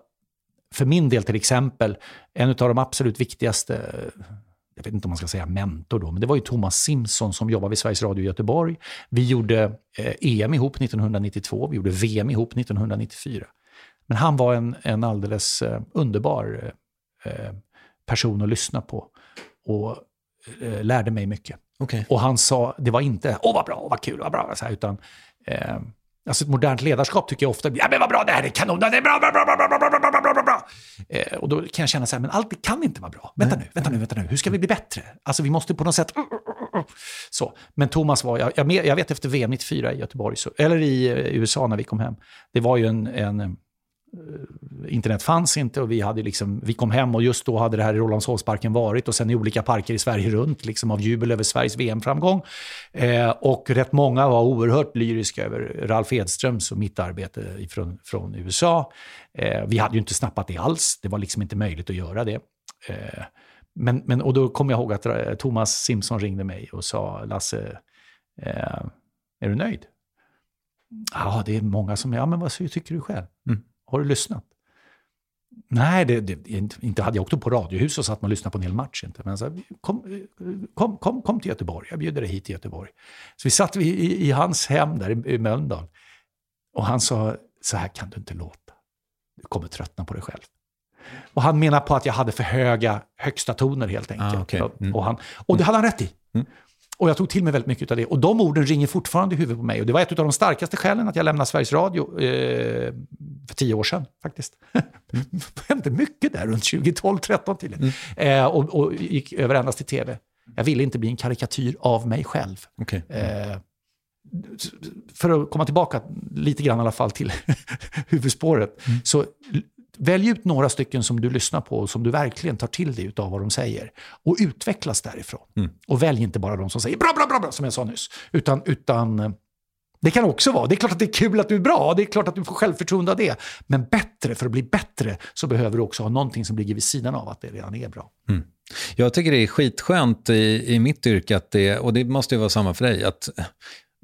Speaker 3: för min del till exempel, en av de absolut viktigaste jag vet inte om man ska säga mentor då, men det var ju Thomas Simpson som jobbar vid Sveriges Radio i Göteborg. Vi gjorde eh, EM ihop 1992, vi gjorde VM ihop 1994. Men han var en, en alldeles eh, underbar eh, person att lyssna på och lärde mig mycket.
Speaker 5: Okej.
Speaker 3: Och han sa, det var inte åh vad bra, vad kul, vad bra, så här, utan eh, Alltså ett modernt ledarskap tycker jag ofta blir, ja men vad bra, det här är kanon, det är bra, bra, bra, bra, bra, bra, bra, bra, bra, bra. Eh, och då kan jag känna så här, men allt kan inte vara bra. Vänta nu, vänta nu, vänta nu, hur ska vi bli bättre? Alltså vi måste på något sätt... Så. Men Thomas var, jag, jag, jag vet efter VM 94 i Göteborg, så, eller i eh, USA när vi kom hem, det var ju en, en Eh, Eh, internet fanns inte och vi, hade liksom, vi kom hem och just då hade det här i Rålambshovsparken varit och sen i olika parker i Sverige runt liksom av jubel över Sveriges VM-framgång. Eh, och rätt många var oerhört lyriska över Ralf Edströms och mitt arbete ifrån, från USA. Eh, vi hade ju inte snappat det alls, det var liksom inte möjligt att göra det. Eh, men, men, och då kom jag ihåg att eh, Thomas Simpson ringde mig och sa, Lasse, eh, är du nöjd? Ja, det är många som, ja men vad tycker du själv? Mm. Har du lyssnat? Nej, det, det, inte hade jag åkt upp på Radiohus och satt man och lyssnade på en hel match. Inte. Men så, kom, kom, kom, kom till Göteborg, jag bjuder dig hit till Göteborg. Så vi satt i, i, i hans hem där i, i Mölndal. Och han sa, så här kan du inte låta. Du kommer tröttna på dig själv. Och han menar på att jag hade för höga högsta toner helt enkelt. Ah, okay. mm. och, han, och det hade han rätt i. Mm. Och jag tog till mig väldigt mycket av det. Och de orden ringer fortfarande i huvudet på mig. Och det var ett av de starkaste skälen att jag lämnade Sveriges Radio eh, för tio år sedan faktiskt. *laughs* Det hände mycket där runt 2012, 13 tydligen. Mm. Eh, och, och, gick över endast till tv. Jag ville inte bli en karikatyr av mig själv. Okay. Eh, för att komma tillbaka lite grann i alla fall till *laughs* huvudspåret. Mm. Så Välj ut några stycken som du lyssnar på och som du verkligen tar till dig av vad de säger. Och utvecklas därifrån. Mm. Och välj inte bara de som säger bra, bra, bra, bra, som jag sa nyss. Utan, utan eh, det kan också vara, det är klart att det är kul att du är bra, det är klart att du får självförtroende av det. Men bättre, för att bli bättre, så behöver du också ha någonting som ligger vid sidan av att det redan är bra. Mm.
Speaker 5: Jag tycker det är skitskönt i, i mitt yrke, att det, och det måste ju vara samma för dig, att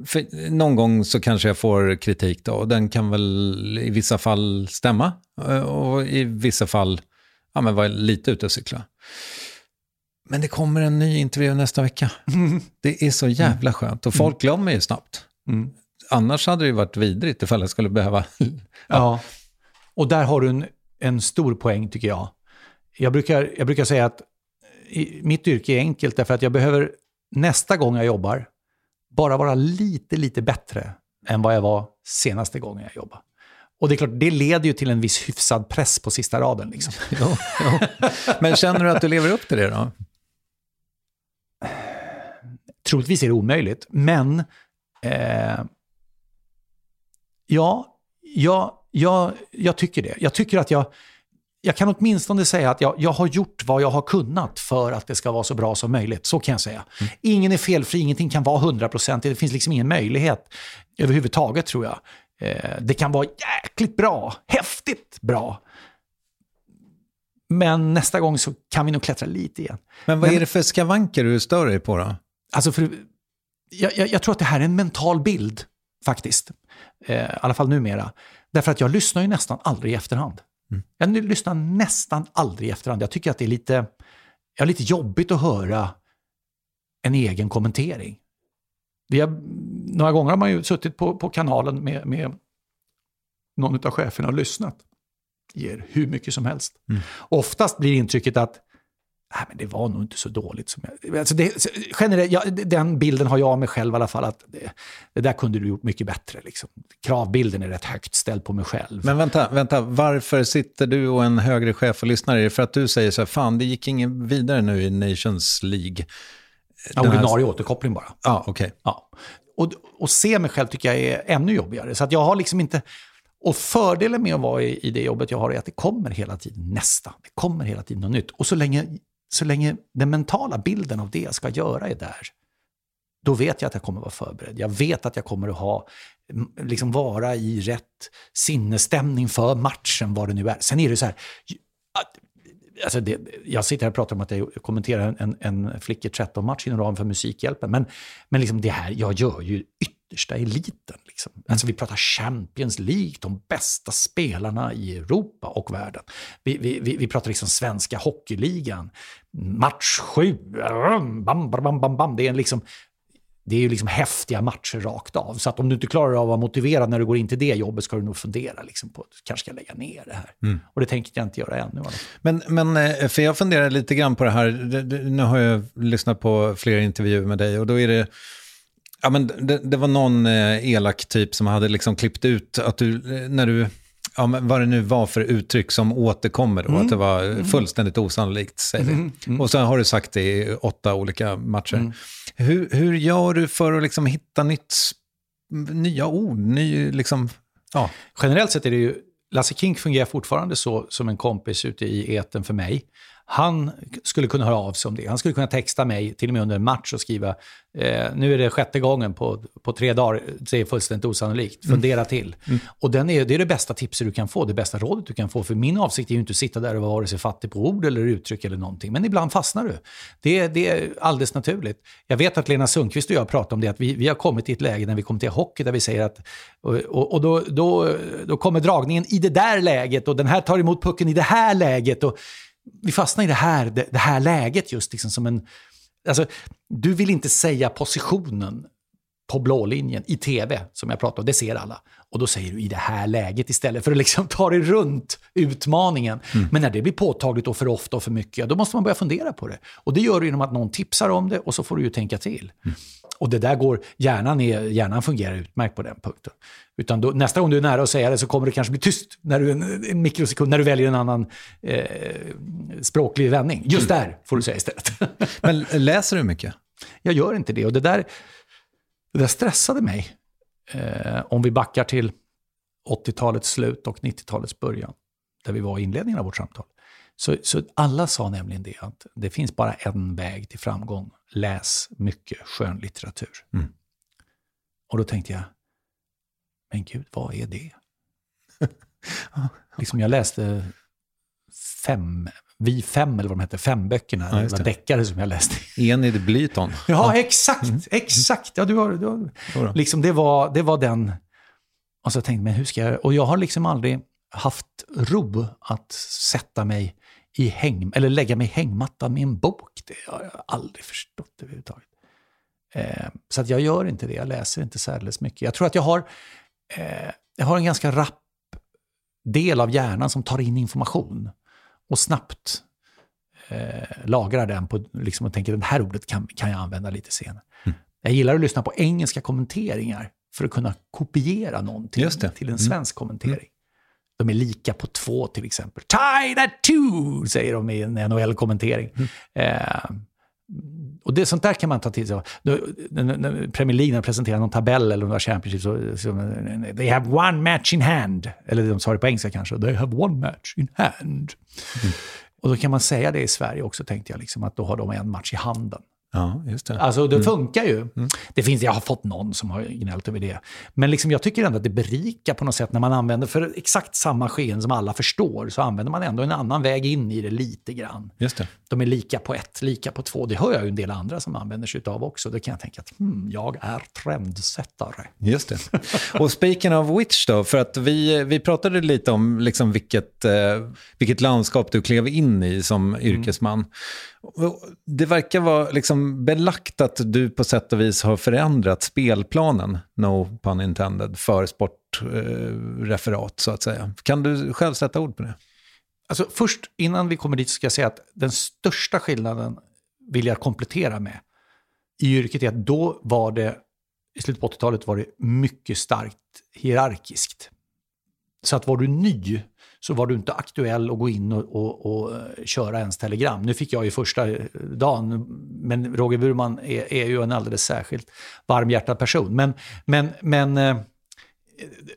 Speaker 5: för någon gång så kanske jag får kritik då, och den kan väl i vissa fall stämma eh, och i vissa fall ja, men vara lite ute och cykla. Men det kommer en ny intervju nästa vecka. Mm. *laughs* Det är så jävla skönt och folk mm. glömmer ju snabbt. Mm. Annars hade det ju varit vidrigt ifall jag skulle behöva... *laughs* ja.
Speaker 3: ja. och där har du en, en stor poäng tycker jag. Jag brukar, jag brukar säga att i, mitt yrke är enkelt därför att jag behöver nästa gång jag jobbar bara vara lite, lite bättre än vad jag var senaste gången jag jobbade. Och det är klart, det leder ju till en viss hyfsad press på sista raden. Liksom. *laughs* jo,
Speaker 5: jo. Men känner du att du lever upp till det då?
Speaker 3: Troligtvis är det omöjligt, men eh, ja, ja, ja, jag tycker det. Jag tycker att jag, jag kan åtminstone säga att jag, jag har gjort vad jag har kunnat för att det ska vara så bra som möjligt. Så kan jag säga. Mm. Ingen är felfri, ingenting kan vara hundraprocentigt. Det finns liksom ingen möjlighet överhuvudtaget tror jag. Eh, det kan vara jäkligt bra, häftigt bra. Men nästa gång så kan vi nog klättra lite igen.
Speaker 5: Men vad Men, är det för skavanker du stör dig på då?
Speaker 3: Alltså för, jag, jag, jag tror att det här är en mental bild faktiskt. Eh, I alla fall numera. Därför att jag lyssnar ju nästan aldrig i efterhand. Mm. Jag lyssnar nästan aldrig i efterhand. Jag tycker att det är lite, ja, lite jobbigt att höra en egen kommentering. Vi har, några gånger har man ju suttit på, på kanalen med, med någon av cheferna och lyssnat. Ger hur mycket som helst. Mm. Oftast blir intrycket att Nej, men det var nog inte så dåligt. Som jag, alltså det, generellt, ja, den bilden har jag av mig själv i alla fall. att det, det, där kunde du gjort mycket bättre. Liksom. Kravbilden är rätt högt ställd på mig själv.
Speaker 5: Men vänta, vänta, varför sitter du och en högre chef och lyssnar? Är det för att du säger så här, fan det gick ingen vidare nu i Nations League?
Speaker 3: Ja, ordinarie här... återkoppling bara.
Speaker 5: Ah, okay.
Speaker 3: Ja, Och, och se mig själv tycker jag är ännu jobbigare. Så att jag har liksom inte... Och fördelen med att vara i, i det jobbet jag har är att det kommer hela tiden nästa. Det kommer hela tiden något nytt. Och så länge så länge den mentala bilden av det jag ska göra är där, då vet jag att jag kommer vara förberedd. Jag vet att jag kommer att ha, liksom vara i rätt sinnesstämning för matchen, vad det nu är. Sen är det så här, alltså det, jag sitter här och pratar om att jag kommenterar en, en flickor 13-match inom ramen för Musikhjälpen, men, men liksom det här, jag gör ju yttersta eliten. Liksom. Mm. Alltså vi pratar Champions League, de bästa spelarna i Europa och världen. Vi, vi, vi, pratar liksom svenska hockeyligan, match sju, bam, bam, bam, bam. Det är en liksom det är ju liksom häftiga matcher rakt av. Så att om du inte klarar av att vara motiverad när du går in till det jobbet ska du nog fundera liksom på att du kanske ska lägga ner det här. Mm. Och det tänker jag inte göra ännu.
Speaker 5: Men, men eh, för jag funderar lite grann på det här, nu har jag lyssnat på flera intervjuer med dig och då är det Ja, men det, det var någon eh, elak typ som hade liksom klippt ut att du, eh, när du, ja, men vad det nu var för uttryck som återkommer då, att det var fullständigt osannolikt, säger vi. Och så har du sagt det i åtta olika matcher. Hur, hur gör du för att liksom hitta nytt, nya ord, ny, liksom, ja.
Speaker 3: Generellt sett är det ju, Lasse Kink fungerar fortfarande så som en kompis ute i eten för mig. Han skulle kunna höra av sig om det. Han skulle kunna texta mig, till och med under en match, och skriva eh, nu är det sjätte gången på, på tre dagar, det är fullständigt osannolikt, fundera till. Och den är, det är det bästa tipset du kan få, det bästa rådet du kan få. För min avsikt är ju inte att sitta där och vara vare sig fattig på ord eller uttryck eller någonting. Men ibland fastnar du. Det, det är alldeles naturligt. Jag vet att Lena Sundqvist och jag pratar om det, att vi, vi har kommit i ett läge när vi kommer till hockey där vi säger att, och, och då, då, då kommer dragningen i det där läget och den här tar emot pucken i det här läget. Och, vi fastnar i det här, det, det här läget just liksom som en... Alltså, du vill inte säga positionen på blå linjen i tv, som jag pratade om, det ser alla. Och då säger du i det här läget istället för att liksom ta dig runt utmaningen. Men när det blir påtagligt och för ofta och för mycket, då måste man börja fundera på det. Och det gör du genom att någon tipsar om det och så får du ju tänka till. Och det där går, hjärnan, är, hjärnan fungerar utmärkt på den punkten. Utan då, nästa gång du är nära att säga det så kommer det kanske bli tyst när du, en, en mikrosekund, när du väljer en annan eh, språklig vändning. Just där får du säga istället. *laughs*
Speaker 5: Men läser du mycket?
Speaker 3: Jag gör inte det och det där, det där stressade mig. Eh, om vi backar till 80-talets slut och 90-talets början, där vi var i inledningen av vårt samtal. Så, så alla sa nämligen det, att det finns bara en väg till framgång. Läs mycket skönlitteratur.
Speaker 5: Mm.
Speaker 3: Och då tänkte jag, men gud, vad är det? *laughs* liksom jag läste fem, Vi fem, eller vad de hette, fem böckerna.
Speaker 5: Ja,
Speaker 3: det var deckare som jag läste.
Speaker 5: Enid Blyton. *laughs*
Speaker 3: Ja, exakt, exakt. Ja, du har, du har, liksom det, var, det var den... Och så tänkte jag, men hur ska jag... Och jag har liksom aldrig haft ro att sätta mig i häng... Eller lägga mig i hängmatta med en bok. Det har jag aldrig förstått överhuvudtaget. Eh, så att jag gör inte det. Jag läser inte särdeles mycket. Jag tror att jag har, eh, jag har en ganska rapp del av hjärnan som tar in information och snabbt eh, lagrar den på, liksom, och tänker det här ordet kan, kan jag använda lite senare. Jag gillar att lyssna på engelska kommenteringar för att kunna kopiera någonting till en svensk kommentering. De är lika på två till exempel. Tie that two, säger de i en NHL-kommentering. Eh, och det, sånt där kan man ta till sig. När Premier League presenterar någon tabell eller några Championship så, så they have one match in hand. Eller de sa det på engelska kanske. They have one match in hand. Och då kan man säga det i Sverige också, tänkte jag. Liksom, att då har de en match i handen.
Speaker 5: Ja, just det.
Speaker 3: Alltså det funkar ju. Det finns, jag har fått någon som har gnällt över det. Men liksom, jag tycker ändå att det berikar på något sätt när man använder, för exakt samma sken som alla förstår, så använder man ändå en annan väg in i det lite grann.
Speaker 5: Just det.
Speaker 3: De är lika på ett, lika på två. Det hör jag ju en del andra som använder sig av också. Då kan jag tänka att hmm, jag är trendsättare.
Speaker 5: Just det. Och speaking of which då, för att vi, vi pratade lite om liksom vilket, eh, vilket landskap du klev in i som yrkesman. Det verkar vara liksom belagt att du på sätt och vis har förändrat spelplanen, no pun intended, för sportreferat eh, så att säga. Kan du själv sätta ord på det?
Speaker 3: Alltså först, innan vi kommer dit, ska jag säga att den största skillnaden vill jag komplettera med i yrket är att då var det, i slutet på 80-talet var det mycket starkt hierarkiskt. Så att var du ny så var du inte aktuell att gå in och, och, och eh, köra ens telegram. Nu fick jag ju första eh, dagen, men Roger Burman är, är ju en alldeles särskilt varmhjärtad person. Men, men, men eh,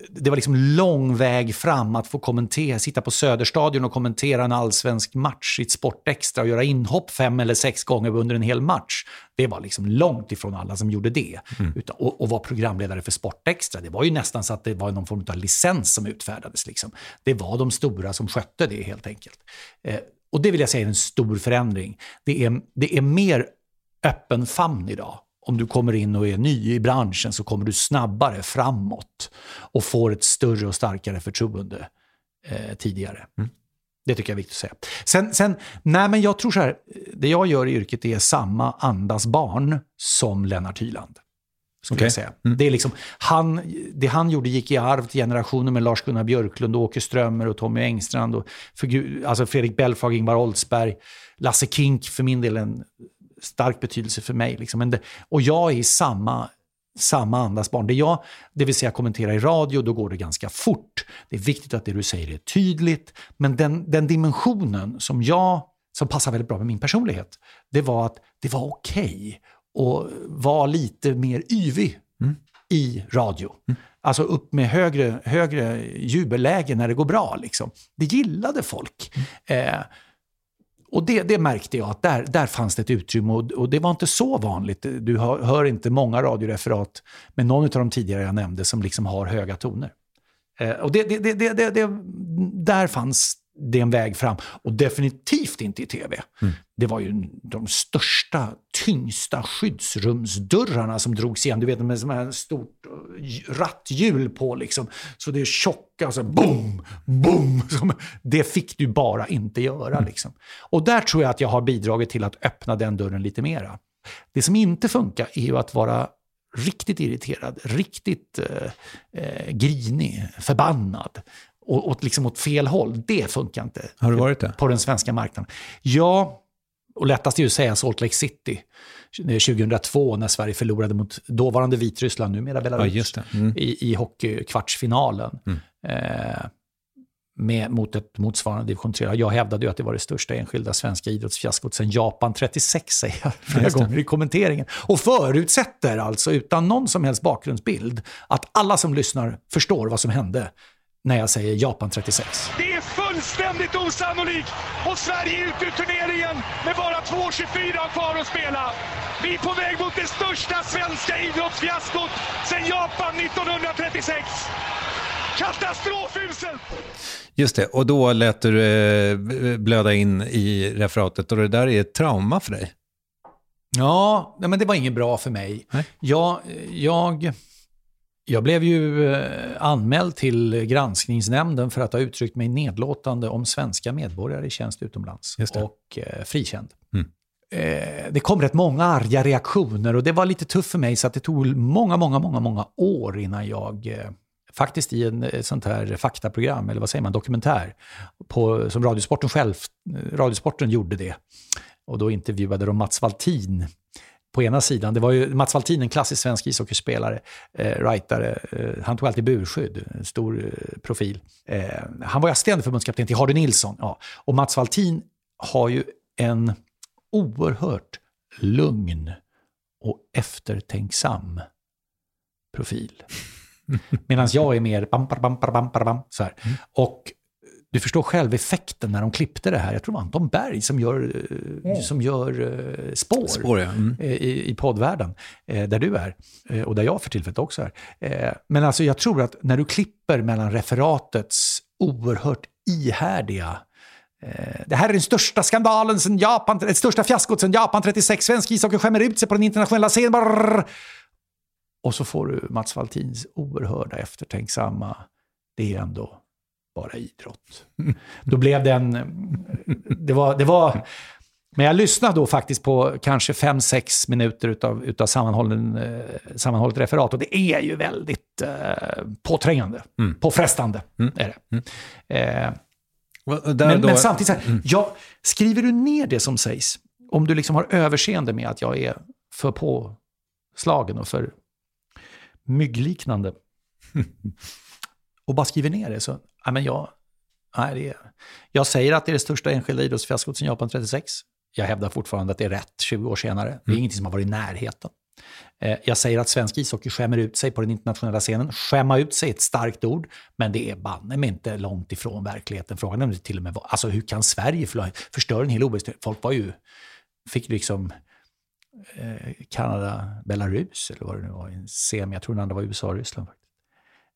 Speaker 3: det var liksom lång väg fram att få kommentera, sitta på Söderstadion och kommentera en allsvensk match i ett Sportextra och göra inhopp fem eller sex gånger under en hel match. Det var liksom långt ifrån alla som gjorde det. Utan, och, och vara programledare för Sportextra, det var ju nästan så att det var någon form av licens som utfärdades. Liksom. Det var de stora som skötte det helt enkelt. Eh, och det vill jag säga är en stor förändring. Det är, det är mer öppen famn idag. Om du kommer in och är ny i branschen så kommer du snabbare framåt och får ett större och starkare förtroende eh, tidigare. Det tycker jag är viktigt att säga. Sen, sen nej men jag tror så här, det jag gör i yrket är samma andas barn som Lennart Hyland. Skulle
Speaker 5: Okej.
Speaker 3: jag säga. Det, är liksom, han, det han gjorde gick i arv till generationer med Lars-Gunnar Björklund, Åke Strömmer och Tommy Engstrand. Och figur, alltså Fredrik Belfrage, Ingvar Oldsberg, Lasse Kink för min del en stark betydelse för mig. Liksom. Men det, och jag är i samma, samma andas barn. Det jag, det vill säga kommentera i radio, då går det ganska fort. Det är viktigt att det du säger är tydligt. Men den, den dimensionen som jag, som passar väldigt bra med min personlighet, det var att det var okej okay att vara lite mer yvig mm. i radio. Mm. Alltså upp med högre, högre jubelläge när det går bra. Liksom. Det gillade folk. Mm. Eh, och det, det, märkte jag att där, där fanns det ett utrymme och, och det var inte så vanligt. Du hör, hör, inte många radioreferat med någon av de tidigare jag nämnde som liksom har höga toner. Eh, och det, det, det, där fanns det är en väg fram. Och definitivt inte i tv. Mm. Det var ju de största, tyngsta skyddsrumsdörrarna som drogs igen. Du vet med sådana här stort eh, ratthjul på liksom. Så det är tjocka, så boom, boom. *laughs* Det fick du bara inte göra mm. liksom. Och där tror jag att jag har bidragit till att öppna den dörren lite mera. Det som inte funkar är ju att vara riktigt irriterad, riktigt eh, eh grinig, förbannad och, åt, liksom åt fel håll. Det funkar inte.
Speaker 5: Har du varit det?
Speaker 3: På den svenska marknaden. Ja, och lättast är ju att säga Salt Lake City 2002 när Sverige förlorade mot dåvarande Vitryssland, numera Belarus, ja, mm. i, i hockeykvartsfinalen. Mm. Eh, med, mot ett motsvarande division 3. Jag hävdade ju att det var det största enskilda svenska idrottsfiaskot sedan Japan 36, säger jag flera ja, gånger i kommenteringen. Och förutsätter alltså, utan någon som helst bakgrundsbild, att alla som lyssnar förstår vad som hände när jag säger Japan 36.
Speaker 4: Det är fullständigt osannolikt och Sverige är ute ur turneringen med bara 2.24 kvar att spela. Vi är på väg mot det största svenska idrottsfiaskot sedan Japan 1936. Katastrofuselt!
Speaker 5: Just det, och då lät du eh, blöda in i referatet och det där är ett trauma för dig?
Speaker 3: Ja, men det var inget bra för mig. Nej. Jag, jag jag blev ju eh, anmäld till granskningsnämnden för att ha uttryckt mig nedlåtande om svenska medborgare i tjänst utomlands och eh, frikänd. Mm. Eh, det kom rätt många arga reaktioner och det var lite tufft för mig så att det tog många, många, många, många år innan jag eh, faktiskt i en sånt här faktaprogram, eller vad säger man, dokumentär, på, som Radiosporten själv, Radiosporten gjorde det. Och då intervjuade de Mats Valtin, på ena sidan. Det var ju Mats Valtin, en klassisk svensk ishockeyspelare, eh, rightare. Eh, han tog alltid burskydd, en stor eh, profil. Eh, han var assisterande förbundskapten till Hardy Nilsson. Ja. Och Mats Valtin har ju en oerhört lugn och eftertänksam profil. *laughs* Medan jag är mer bam, bam, bam, bam, bam, så här. Mm. Och du förstår själv effekten när de klippte det här. Jag tror det var Anton Berg som gör, mm. som gör uh, spår,
Speaker 5: spår ja. mm.
Speaker 3: i, i poddvärlden, där du är. Och där jag för tillfället också är. men alltså jag tror att när du klipper mellan referatets oerhört ihärdiga det här är den största skandalen sen Japan, det största fiaskot sen Japan 36. Svensk ishockey skämmer ut sig på den internationella scenen. Brrr. Och så får du Mats Valtins oerhörda eftertänksamma, det är ändå bara idrott. Då blev det en... Det var, det var, men jag lyssnade då faktiskt på kanske 5-6 minuter utav, utav sammanhållen, eh, sammanhållet referat och det är ju väldigt eh, påträngande, mm. påfrestande. Mm. Är det. Mm. Eh, men, men, samtidigt, så här, mm. ja, skriver du ner det som sägs, om du liksom har överseende med att jag är för påslagen och för myggliknande, *laughs* och bara skriver ner det, så ja, men jag, nej, det är, jag säger att det är det största enskilda idrottsfiaskot sedan Japan 36. Jag hävdar fortfarande att det är rätt 20 år senare. Det är mm. ingenting som har varit i närheten. Eh, jag säger att svensk ishockey skämmer ut sig på den internationella scenen. Skämma ut sig är ett starkt ord, men det är banne mig inte långt ifrån verkligheten. Frågan är till och med alltså hur kan Sverige förstöra en hel OS? Folk var ju, fick liksom eh, Kanada, Belarus eller vad det nu var, en semi. Jag tror den andra var USA och Ryssland.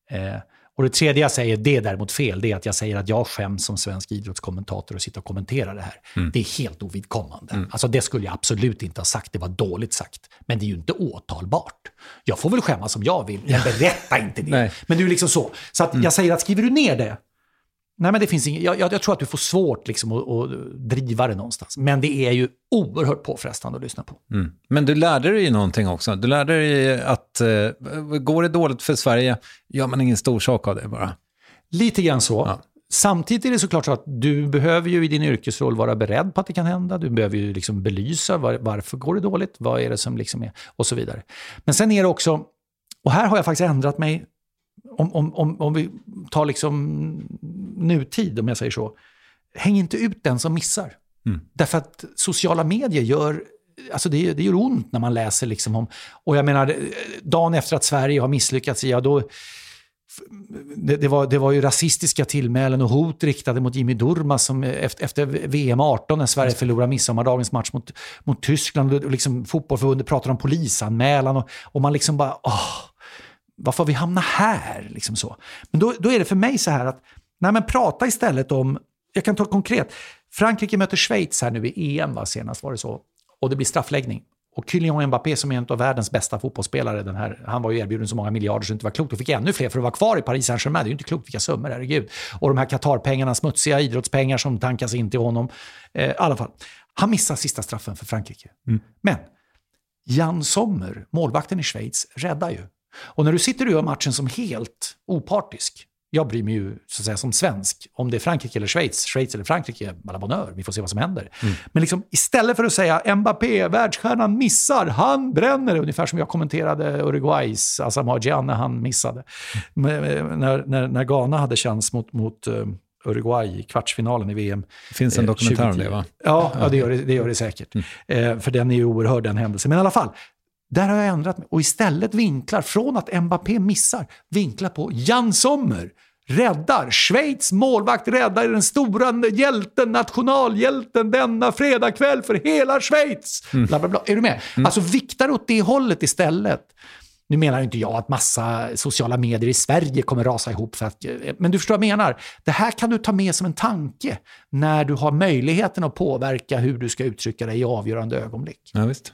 Speaker 3: Eh, och det tredje jag säger, det är däremot fel, det är att jag säger att jag skäms som svensk idrottskommentator och sitter och kommenterar det här. Mm. Det är helt ovidkommande. Mm. Alltså det skulle jag absolut inte ha sagt, det var dåligt sagt. Men det är ju inte åtalbart. Jag får väl skämmas som jag vill, men berätta inte det. men det är liksom så. Så att mm. jag säger att skriver du ner det, Nej, men det finns inget, jag, jag, tror att du får svårt liksom att, att, driva det någonstans. Men det är ju oerhört påfrestande att lyssna på.
Speaker 5: Mm. Men du lärde dig ju någonting också. Du lärde dig att eh, går det dåligt för Sverige gör man ingen stor sak av det bara.
Speaker 3: Lite grann så. Ja. Samtidigt är det såklart så att du behöver ju i din yrkesroll vara beredd på att det kan hända. Du behöver ju liksom belysa var, varför går det dåligt, vad är det som liksom är och så vidare. Men sen är det också Och här har jag faktiskt ändrat mig, om, om, om, om vi tar liksom nutid, om jag säger så. Häng inte ut den som missar.
Speaker 5: Mm.
Speaker 3: Därför att sociala medier gör Alltså det, det gör ont när man läser liksom om... Och jag menar, dagen efter att Sverige har misslyckats, ja då... Det, det, var, det var ju rasistiska tillmälen och hot riktade mot Jimmy Durmaz som efter, efter VM 18 när Sverige förlorade midsommardagens match mot, mot Tyskland. Och liksom fotbollförbundet pratar om polisanmälan och, och man liksom bara... Åh, varför har vi hamnat här? Liksom så. Men då, då är det för mig så här att, nej men prata istället om, jag kan ta konkret, Frankrike möter Schweiz här nu i EM, va, senast var det så, och det blir straffläggning. Och Kylian Mbappé som är en av världens bästa fotbollsspelare, den här, han var ju erbjuden så många miljarder så det inte var klokt och fick ännu fler för att vara kvar i Paris Saint-Germain. Det är ju inte klokt vilka summor, herregud. Och de här Qatar-pengarna, smutsiga idrottspengar som tankas in till honom. Eh, I alla fall, han missar sista straffen för Frankrike. Men Jan Sommer, målvakten i Schweiz, räddar ju. Och när du sitter och gör matchen som helt opartisk, jag bryr mig ju så att säga, som svensk om det är Frankrike eller Schweiz, Schweiz eller Frankrike, alla bonheur, vi får se vad som händer. Men liksom, istället för att säga Mbappé, världsstjärnan missar, han bränner, ungefär som jag kommenterade Uruguays Gyan när han missade. Men, eh, När, när, när Ghana hade chans mot, mot eh, Uruguay i kvartsfinalen i VM.
Speaker 5: Det finns en
Speaker 3: eh,
Speaker 5: dokumentär om
Speaker 3: 2010.
Speaker 5: det va?
Speaker 3: Ja, ja det, gör det, det gör det säkert. Eh, för den är ju oerhörd den händelsen. Men i alla fall, där har jag ändrat mig och istället vinklar från att Mbappé missar, vinklar på Jan Sommer. Räddar, Schweiz målvakt räddar den stora hjälten, nationalhjälten denna fredagkväll för hela Schweiz. Bla, bla, bla. Är du med? Alltså viktar åt det hållet istället. Nu menar inte jag att massa sociala medier i Sverige kommer rasa ihop, för att, men du förstår vad jag menar. Det här kan du ta med som en tanke när du har möjligheten att påverka hur du ska uttrycka dig i avgörande ögonblick.
Speaker 5: Ja, visst.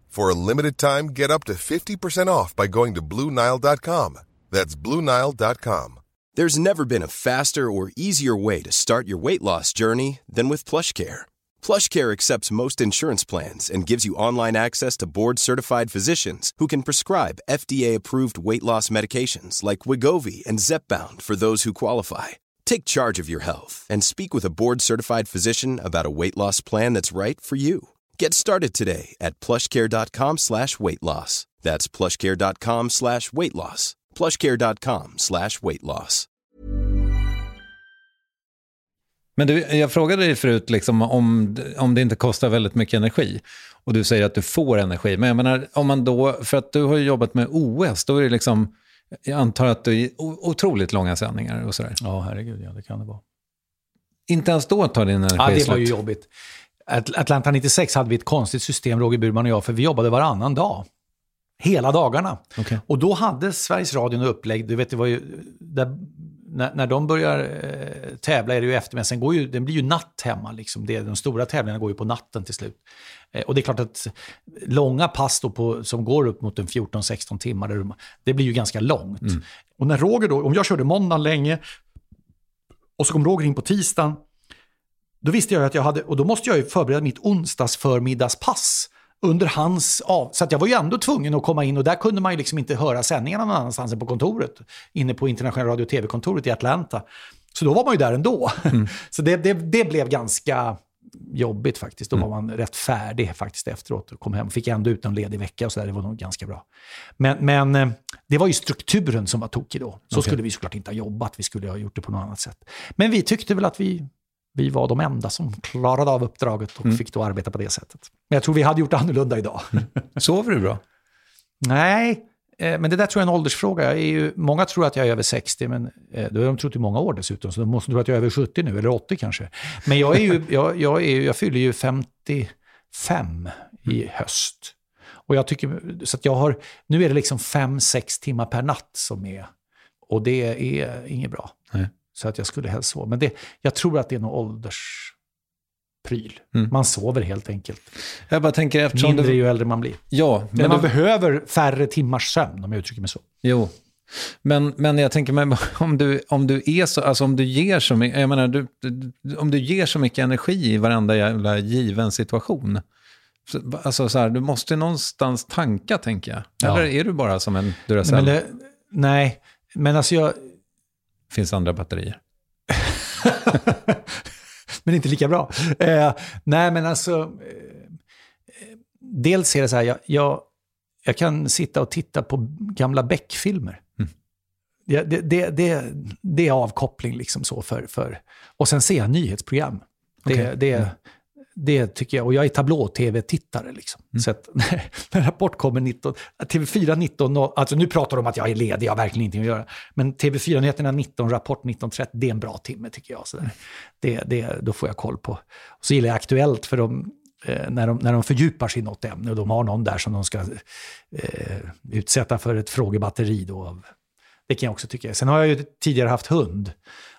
Speaker 8: For a limited time, get up to 50% off by going to BlueNile.com. That's BlueNile.com.
Speaker 9: There's never been a faster or easier way to start your weight loss journey than with PlushCare. PlushCare accepts most insurance plans and gives you online access to board-certified physicians who can prescribe FDA-approved weight loss medications like Wigovi and Zepbound for those who qualify. Take charge of your health and speak with a board-certified physician about a weight loss plan that's right for you. Get started today at plushcare.com slash weight loss. That's plushcare.com slash weight loss. plushcare.com slash weight loss.
Speaker 5: Men du, jag frågade dig förut liksom om, om det inte kostar väldigt mycket energi. Och du säger att du får energi. Men jag menar, om man då, för att du har ju jobbat med OS, då är det liksom, jag antar att du är otroligt långa sändningar och sådär.
Speaker 3: Ja, herregud, ja det kan det vara.
Speaker 5: Inte ens då tar din energi
Speaker 3: Ja, det var ju jobbigt. At- Atlanta 96 hade vi ett konstigt system, Roger Burman och jag, för vi jobbade varannan dag. Hela dagarna.
Speaker 5: Okej.
Speaker 3: Och då hade Sveriges Radio en upplägg, du vet, det var ju, där, när, när de börjar eh, tävla är det ju eftermiddag, sen går ju, det blir ju natt hemma. Liksom. Det, de stora tävlingarna går ju på natten till slut. Eh, och det är klart att långa pass på, som går upp mot en 14-16 timmar, det blir ju ganska långt. Och när Roger då, om jag körde måndagen länge, och så kom Roger in på tisdagen, då visste jag att jag hade, och då måste jag ju förbereda mitt onsdagsförmiddagspass under hans av. Så att jag var ju ändå tvungen att komma in och där kunde man ju liksom inte höra sändningarna någon annanstans än på kontoret. Inne på internationella radio och tv-kontoret i Atlanta. Så då var man ju där ändå. *laughs* så det, det, det blev ganska jobbigt faktiskt. Då var man rätt färdig faktiskt efteråt. Och kom hem fick ändå ut en ledig vecka och så där. Det var nog ganska bra. Men, men eh, det var ju strukturen som var tokig då. Så skulle vi såklart inte ha jobbat. Vi skulle ha gjort det på något annat sätt. Men vi tyckte väl att vi vi var de enda som klarade av uppdraget och fick då arbeta på det sättet. Men jag tror vi hade gjort annorlunda idag. *laughs*
Speaker 5: Sover du bra?
Speaker 3: Nej, eh, men det där tror jag är en åldersfråga. Jag är ju, många tror att jag är över 60, men eh, då har de trott i många år dessutom. Så de måste tro att jag är över 70 nu, eller 80 kanske. Men jag, är ju, *laughs* jag, jag, är, jag fyller ju 55 i höst. Och jag tycker, så jag har, nu är det liksom 5-6 timmar per natt som är, och det är inget bra.
Speaker 5: Nej.
Speaker 3: Så att jag skulle helst sova. Men det, jag tror att det är någon ålderspryl.
Speaker 5: Mm.
Speaker 3: Man sover helt enkelt.
Speaker 5: Jag bara tänker eftersom
Speaker 3: Mindre
Speaker 5: du...
Speaker 3: ju äldre man blir.
Speaker 5: Ja,
Speaker 3: Men
Speaker 5: men
Speaker 3: man
Speaker 5: du...
Speaker 3: behöver färre timmars sömn, om jag uttrycker mig så.
Speaker 5: Jo. Men, men jag tänker mig, *laughs* om du, om du är så, alltså om du ger så mycket, jag menar, du, om du ger så mycket energi i varenda jävla given situation. Så, alltså så här, du måste någonstans tanka, tänker jag.
Speaker 3: Ja.
Speaker 5: Eller är du bara som en Duracell?
Speaker 3: nej, men alltså jag...
Speaker 5: finns andra batterier. *laughs*
Speaker 3: men inte lika bra. Eh, nej, men alltså... Eh, dels är det så här, jag, jag, jag kan sitta och titta på gamla Beck-filmer.
Speaker 5: Mm.
Speaker 3: Ja, det, det, det, det är avkoppling liksom så för, för... Och sen ser jag nyhetsprogram. Det,
Speaker 5: Okej.
Speaker 3: det,
Speaker 5: Mm.
Speaker 3: Det tycker jag, och jag är tablå-tv-tittare. Liksom.
Speaker 5: Mm.
Speaker 3: Så att *laughs* när när Rapport kommer 19, TV4 19, alltså nu pratar de om att jag är ledig, jag har verkligen ingenting att göra. Men TV4-nyheterna 19, Rapport 19.30, det är en bra timme tycker jag. Så där. Det, det, då får jag koll på. Och så gillar jag Aktuellt, för de, eh, när, de, när de fördjupar sig i något ämne och de har någon där som de ska eh, utsätta för ett frågebatteri. Då av, det kan jag också tycka. Sen har jag ju tidigare haft hund.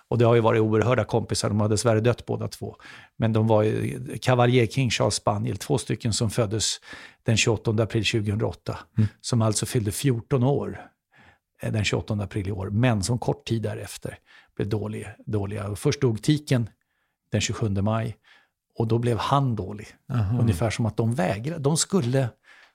Speaker 3: Och det har ju varit oerhörda kompisar, de har dessvärre dött båda två. Men de var ju Cavalier King Charles Spaniel, två stycken som föddes den 28 april 2008. Som alltså fyllde 14 år eh, den 28 april i år, men som kort tid därefter blev dålig, dåliga. Först dog tiken den 27 maj och då blev han dålig. Ungefär som att de vägrade. De skulle,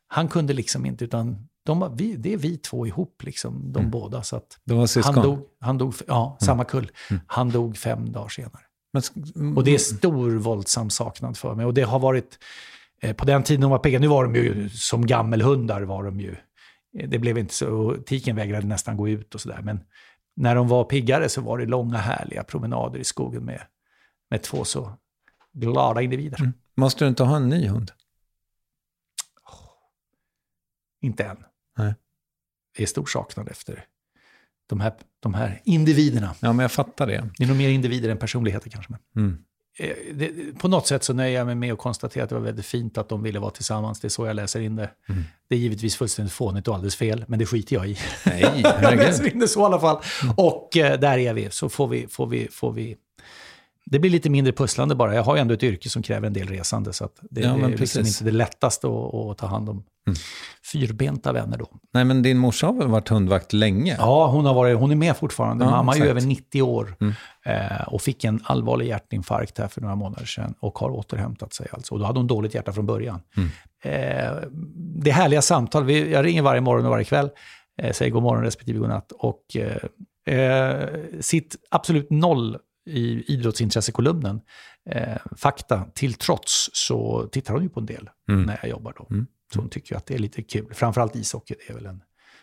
Speaker 3: han kunde liksom inte, utan de var, vi, det är vi två ihop, liksom, de båda. Så att
Speaker 5: De var syskon. Mm.
Speaker 3: han dog, han dog, ja, samma kull. Han dog fem dagar senare.
Speaker 5: Men, sk-
Speaker 3: Och det är stor våldsam saknad för mig. Och det har varit, eh, på den tiden de var pigga, nu var de ju som gammelhundar var de ju. Eh, Det blev inte så, tiken vägrade nästan gå ut och sådär. Men när de var piggare så var det långa härliga promenader i skogen med, med två så glada individer.
Speaker 5: Måste du inte ha en ny hund?
Speaker 3: Inte än.
Speaker 5: Nej.
Speaker 3: Det är stor saknad efter de här, de här individerna.
Speaker 5: Ja, men jag fattar det.
Speaker 3: Det är nog mer individer än personligheter kanske. Men.
Speaker 5: Mm.
Speaker 3: Eh, det, på något sätt så nöjer jag mig med att konstatera att det var väldigt fint att de ville vara tillsammans. Det är så jag läser in det.
Speaker 5: Mm.
Speaker 3: Det är givetvis fullständigt fånigt och alldeles fel, men det skiter jag i.
Speaker 5: Nej,
Speaker 3: jag läser in det så i alla fall. Och eh, där är vi, så får vi, får vi, får vi... Det blir lite mindre pusslande bara. Jag har ju ändå ett yrke som kräver en del resande, så det,
Speaker 5: Ja,
Speaker 3: är liksom inte det lättaste att, att ta hand om fyrbenta vänner då.
Speaker 5: Nej, men din morsa har väl varit hundvakt länge?
Speaker 3: Ja, hon, har varit, hon är med fortfarande.
Speaker 5: Ja,
Speaker 3: Mamma är ju
Speaker 5: exakt.
Speaker 3: över 90 år
Speaker 5: Mm.
Speaker 3: eh, och fick en allvarlig hjärtinfarkt här för några månader sedan och har återhämtat sig. Alltså. Och då hade hon dåligt hjärta från början.
Speaker 5: Mm.
Speaker 3: Eh, det är härliga samtal. Vi, jag ringer varje morgon och varje kväll, eh, säger god morgon respektive god natt. Och eh, eh, sitt absolut noll i idrottsintressekolumnen, eh, fakta till trots, så tittar hon ju på en del
Speaker 5: Mm.
Speaker 3: när jag jobbar då.
Speaker 5: Mm.
Speaker 3: Så hon tycker att det är lite kul. Framförallt ishockey, det är väl en,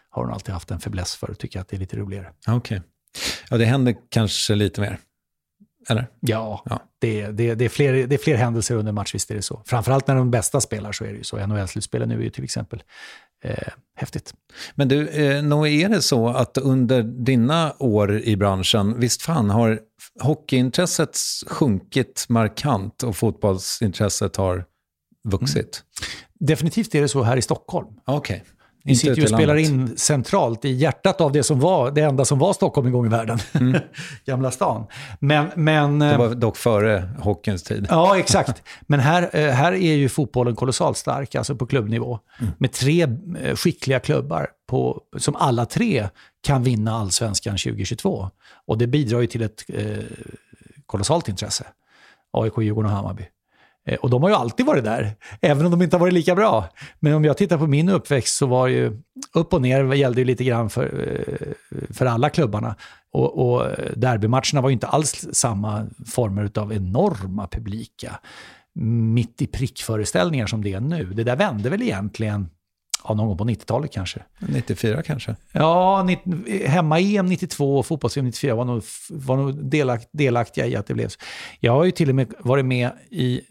Speaker 3: har hon alltid haft en fäbless för och tycker att det är lite roligare.
Speaker 5: Okej. Ja, det händer kanske lite mer. Eller?
Speaker 3: Ja,
Speaker 5: Ja.
Speaker 3: Det, det, det, är fler, det är fler händelser under match, visst är det så. Framförallt när de bästa spelar så är det ju så. NHL-slutspelen nu är ju till exempel eh, häftigt.
Speaker 5: Men du, eh, nog är det så att under dina år i branschen, visst fan har hockeyintresset sjunkit markant och fotbollsintresset har vuxit?
Speaker 3: Definitivt är det så här i Stockholm.
Speaker 5: Okej.
Speaker 3: Vi
Speaker 5: Inte
Speaker 3: sitter ju och spelar
Speaker 5: landet.
Speaker 3: in centralt i hjärtat av det som var det enda som var Stockholm en gång i världen. *laughs* Gamla stan. Men, men,
Speaker 5: Det
Speaker 3: eh,
Speaker 5: var dock före hockeyns tid.
Speaker 3: Ja, exakt. Men här, eh, här är ju fotbollen kolossalt stark, alltså på klubbnivå. Med tre eh, skickliga klubbar på, som alla tre kan vinna allsvenskan 2022. Och det bidrar ju till ett eh, kolossalt intresse. AIK, Djurgården och Hammarby. Eh, Och de har ju alltid varit där, även om de inte har varit lika bra. Men om jag tittar på min uppväxt så var ju upp och ner gällde ju lite grann för, eh, för alla klubbarna. Och, och derbymatcherna var ju inte alls samma former av enorma publika mitt i prick-föreställningar som det är nu. Det där vände väl egentligen ja, någon gång på 90-talet kanske.
Speaker 5: 94 kanske?
Speaker 3: Ja, hemma-EM 92 och fotbolls-EM 94 var nog, var nog delakt, delaktiga i att det blev så. Jag har ju till och med varit med i,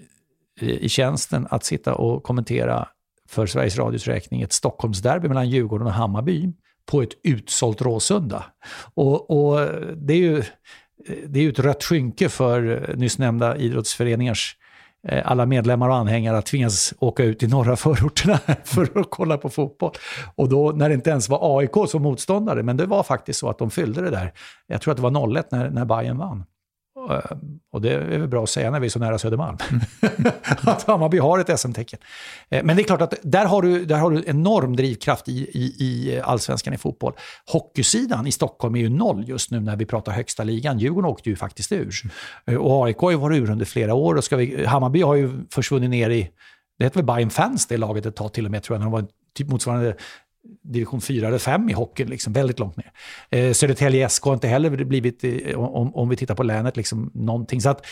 Speaker 3: i tjänsten att sitta och kommentera för Sveriges Radios räkning ett Stockholmsderby mellan Djurgården och Hammarby på ett utsålt Råsunda. Och, och det är ju det är ju ett rött skynke för nyss nämnda idrottsföreningars eh, alla medlemmar och anhängare att tvingas åka ut i norra *laughs* förorterna för att kolla på fotboll. Och då när det inte ens var AIK som motståndare, men det var faktiskt så att de fyllde det där. Jag tror att det var 0-1 när, när Bayern vann. Eh, och det är väl bra att säga när vi är så nära Södermalm. *laughs* *laughs* att Hammarby har ett SM-tecken. Eh, men det är klart att där har du, där har du enorm drivkraft i, i, i allsvenskan i fotboll. Hockeysidan i Stockholm är ju noll just nu när vi pratar högsta ligan. Djurgården åkte ju faktiskt ur. Eh, och AIK har ju varit ur under flera år. Och ska vi, Hammarby har ju försvunnit ner i, det heter väl Bayern Fans det laget ett tag till och med tror jag, när de var typ motsvarande division 4 eller 5 i hockeyn, liksom, väldigt långt ner. Eh, Södertälje SK har inte heller blivit, eh, om, om vi tittar på länet, liksom, någonting. Så att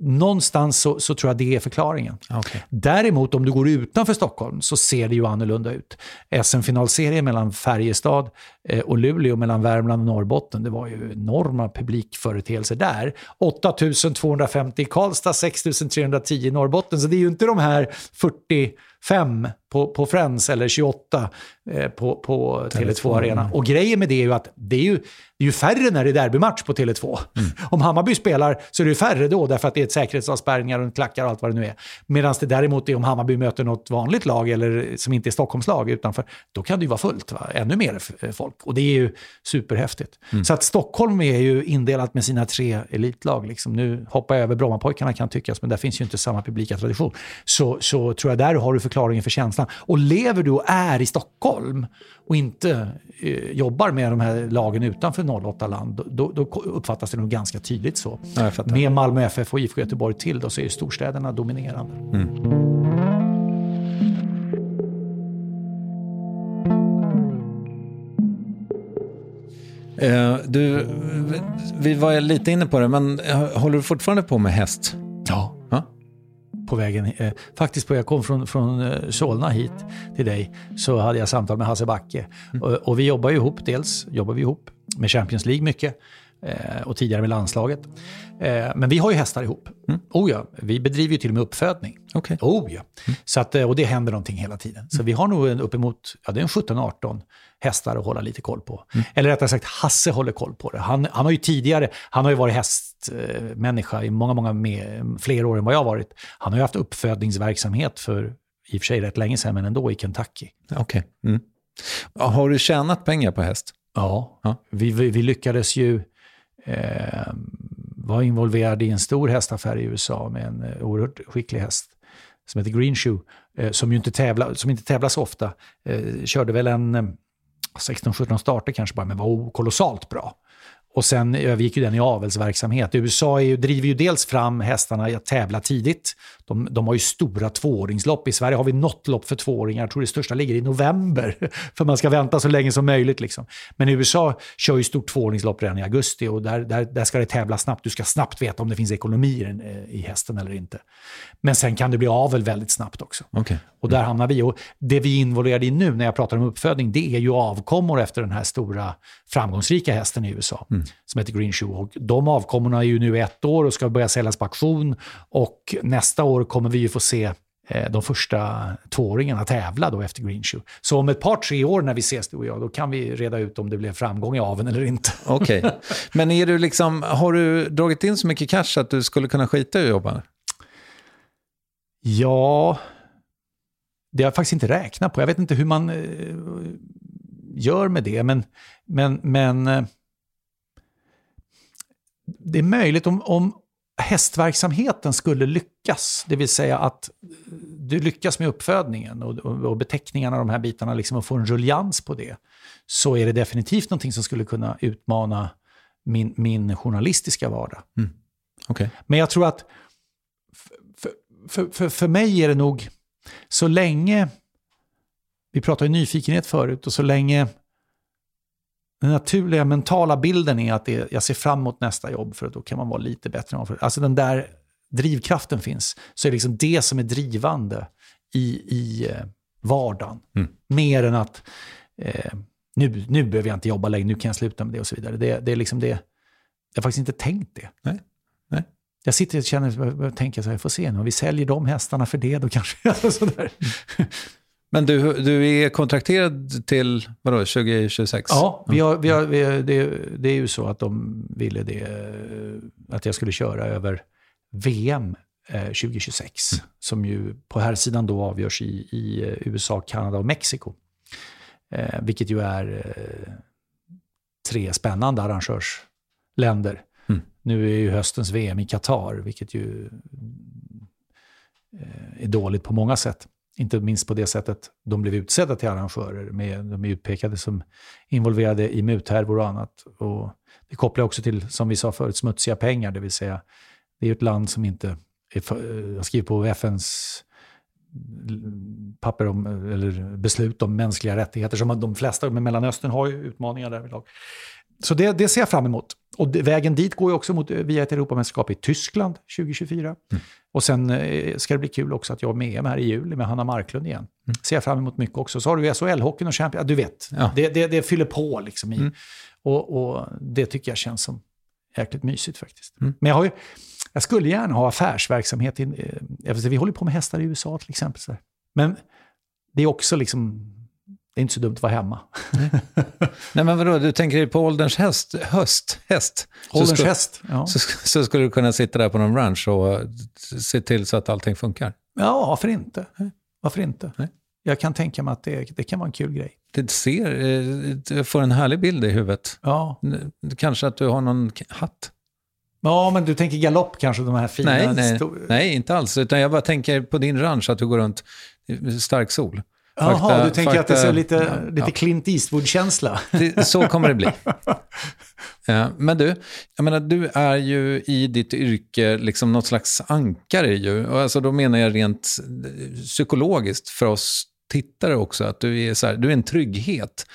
Speaker 3: någonstans så, så, tror jag det är förklaringen.
Speaker 5: Okay.
Speaker 3: Däremot om du går utanför Stockholm så ser det ju annorlunda ut. SM-finalserien mellan Färjestad eh, och Luleå, mellan Värmland och Norrbotten, det var ju enorma publikföreteelser där. 8250 i Karlstad, 6310 i Norrbotten, så det är ju inte de här 45 på, på Friends eller 28 eh, på, på Tele2 Arena. Och grejen med det är ju att det är ju, det är ju färre när det är derbymatch på Tele2. Mm. Om Hammarby spelar så är det ju färre då, därför att det är ett säkerhetsavspärrningar och klackar och allt vad det nu är. Medan det däremot är om Hammarby möter något vanligt lag, eller som inte är Stockholmslag utanför, då kan det ju vara fullt. Va? Ännu mer eh, folk. Och det är ju superhäftigt. Mm. Så att Stockholm är ju indelat med sina tre elitlag. Liksom. Nu hoppar jag över Brommapojkarna kan tyckas, men där finns ju inte samma publika tradition. Så, så tror jag där har du förklaringen för känslan. Och lever du och är i Stockholm och inte eh, jobbar med de här lagen utanför 08-land, då, då, uppfattas det nog ganska tydligt så.
Speaker 5: Ja,
Speaker 3: med Malmö FF och IFK Göteborg till då, så är ju storstäderna dominerande. Mm.
Speaker 5: Uh, du, vi var lite inne på det, men håller du fortfarande på med häst?
Speaker 3: Ja på vägen, eh, faktiskt på jag kom från, från eh, Solna hit till dig, så hade jag samtal med Hasse Backe. Mm. Och, och, vi jobbar ju ihop, dels jobbar vi ihop med Champions League mycket eh, och tidigare med landslaget. Eh, men vi har ju hästar ihop. Mm. Oh ja, vi bedriver ju till och med uppfödning.
Speaker 5: Okay.
Speaker 3: Oh ja. Mm. Så att, eh, och det händer någonting hela tiden. Så mm. vi har nog en, uppemot ja, det är en 17-18 hästar att hålla lite koll på. Mm. Eller rättare sagt, Hasse håller koll på det. Han, han har ju tidigare, han har ju varit hästmänniska i många, många mer, fler år än vad jag har varit. Han har ju haft uppfödningsverksamhet för, i och för sig rätt länge sedan, men ändå i Kentucky.
Speaker 5: Okej. Okay. Mm. Har du tjänat pengar på häst?
Speaker 3: Ja, ja. Vi, vi, vi, lyckades ju eh, vara involverade i en stor hästaffär i USA med en eh, oerhört skicklig häst som heter Greenshoe, eh, som ju inte tävlar, som inte tävlar så ofta. Eh, körde väl en 16-17 starter kanske bara, men var kolossalt bra. Och sen övergick ju den i avelsverksamhet. USA ju, driver ju dels fram hästarna att tävla tidigt. De, de har ju stora tvååringslopp. I Sverige har vi något lopp för tvååringar. Jag tror det största ligger i november. *laughs* För man ska vänta så länge som möjligt. Liksom. Men USA kör ju stort tvååringslopp redan i augusti och där, där, där ska det tävla snabbt. Du ska snabbt veta om det finns ekonomi i, i hästen eller inte. Men sen kan det bli avel väldigt snabbt också.
Speaker 5: Okay.
Speaker 3: Och där hamnar vi. Och det vi är involverade i nu när jag pratar om uppfödning, det är ju avkommor efter den här stora framgångsrika hästen i USA. Mm. Som heter Green Shoe. Och de avkommorna är ju nu ett år och ska börja säljas på auktion. Och nästa år kommer vi ju få se eh, de första tvååringarna tävla då efter Green Shoe. Så om ett par, tre år när vi ses du och jag, då kan vi reda ut om det blev framgång i aven eller inte. *laughs*
Speaker 5: Okej, okay. men är du liksom, har du dragit in så mycket cash att du skulle kunna skita i att jobba?
Speaker 3: Ja, det har jag faktiskt inte räknat på. Jag vet inte hur man eh, gör med det, men, men, men eh, det är möjligt om, om hästverksamheten skulle lyckas, det vill säga att du lyckas med uppfödningen och, och, och beteckningarna, de här bitarna, liksom, och få en ruljans på det, så är det definitivt någonting som skulle kunna utmana min, min journalistiska vardag.
Speaker 5: Mm. Okay.
Speaker 3: Men jag tror att för, för, för, för mig är det nog så länge, vi pratade ju nyfikenhet förut, och så länge den naturliga mentala bilden är att det, jag ser fram emot nästa jobb för då kan man vara lite bättre. Alltså den där drivkraften finns, så är det liksom det som är drivande i, i eh, vardagen. Mm. Mer än att eh, nu, nu behöver jag inte jobba längre, nu kan jag sluta med det och så vidare. Det, det är liksom det. Jag har faktiskt inte tänkt det.
Speaker 5: Nej. Nej.
Speaker 3: Jag sitter och känner, tänker så här, jag får se nu, om vi säljer de hästarna för det, då kanske... *laughs* sådär.
Speaker 5: Men du, du är kontrakterad till vadå, 2026?
Speaker 3: Ja, vi har, vi har, vi har, det, det är ju så att de ville det, att jag skulle köra över VM eh, 2026.
Speaker 5: Mm.
Speaker 3: Som ju på här sidan då avgörs i, i eh, USA, Kanada och Mexiko. Eh, vilket ju är eh, tre spännande arrangörsländer.
Speaker 5: Mm.
Speaker 3: Nu är ju höstens VM i Qatar, vilket ju eh, är dåligt på många sätt. Inte minst på det sättet de blev utsedda till arrangörer. Med, de är utpekade som involverade i muthärvor och annat. Och det kopplar också till, som vi sa förut, smutsiga pengar. Det vill säga, det är ju ett land som inte är eh, skrivit jag skriver på FNs papper om, eh, eller beslut om mänskliga rättigheter, som de flesta med Mellanöstern har ju utmaningar därvidlag. Så det, det ser jag fram emot. Och vägen dit går ju också mot, eh, via ett Europamästerskap i Tyskland 2024.
Speaker 5: Mm.
Speaker 3: Och sen eh, ska det bli kul också att jag är med EM här i juli med Hanna Marklund igen.
Speaker 5: Mm.
Speaker 3: Ser jag fram emot mycket också. Så har du SHL-hockeyn och Champions, ja, du vet.
Speaker 5: Ja.
Speaker 3: Det, det, det fyller på liksom i.
Speaker 5: Mm.
Speaker 3: Och, och det tycker jag känns som jäkligt mysigt faktiskt.
Speaker 5: Mm.
Speaker 3: Men jag har ju, jag skulle gärna ha affärsverksamhet. I, eh, vi håller på med hästar i USA till exempel. Men det är också liksom, det är inte så dumt att vara hemma. *laughs*
Speaker 5: Nej men vadå, du tänker på ålderns häst, höst, häst. Så
Speaker 3: Ålderns
Speaker 5: skulle-
Speaker 3: häst. Ja.
Speaker 5: Så, så skulle du kunna sitta där på någon ranch och se till så att allting funkar.
Speaker 3: ja, varför inte? Varför inte?
Speaker 5: Nej.
Speaker 3: Jag kan tänka mig att det, det kan vara en kul grej.
Speaker 5: Det ser, eh, jag får en härlig bild i huvudet.
Speaker 3: Ja.
Speaker 5: Kanske att du har någon hatt?
Speaker 3: ja, men du tänker galopp kanske, de här fina...
Speaker 5: Nej, nej, nej, inte alls. Utan jag bara tänker på din ranch, att du går runt i stark sol.
Speaker 3: Jaha,
Speaker 5: Fakta-
Speaker 3: du tänker att det
Speaker 5: fakta-
Speaker 3: ser lite,
Speaker 5: ja,
Speaker 3: lite. Clint Eastwood-känsla.
Speaker 5: Så kommer det bli. *laughs* Ja, men du, jag menar, du är ju i ditt yrke liksom något slags ankare ju. Och alltså, då menar jag rent eh, psykologiskt för oss tittare också, att du är, så här, du är en trygghet.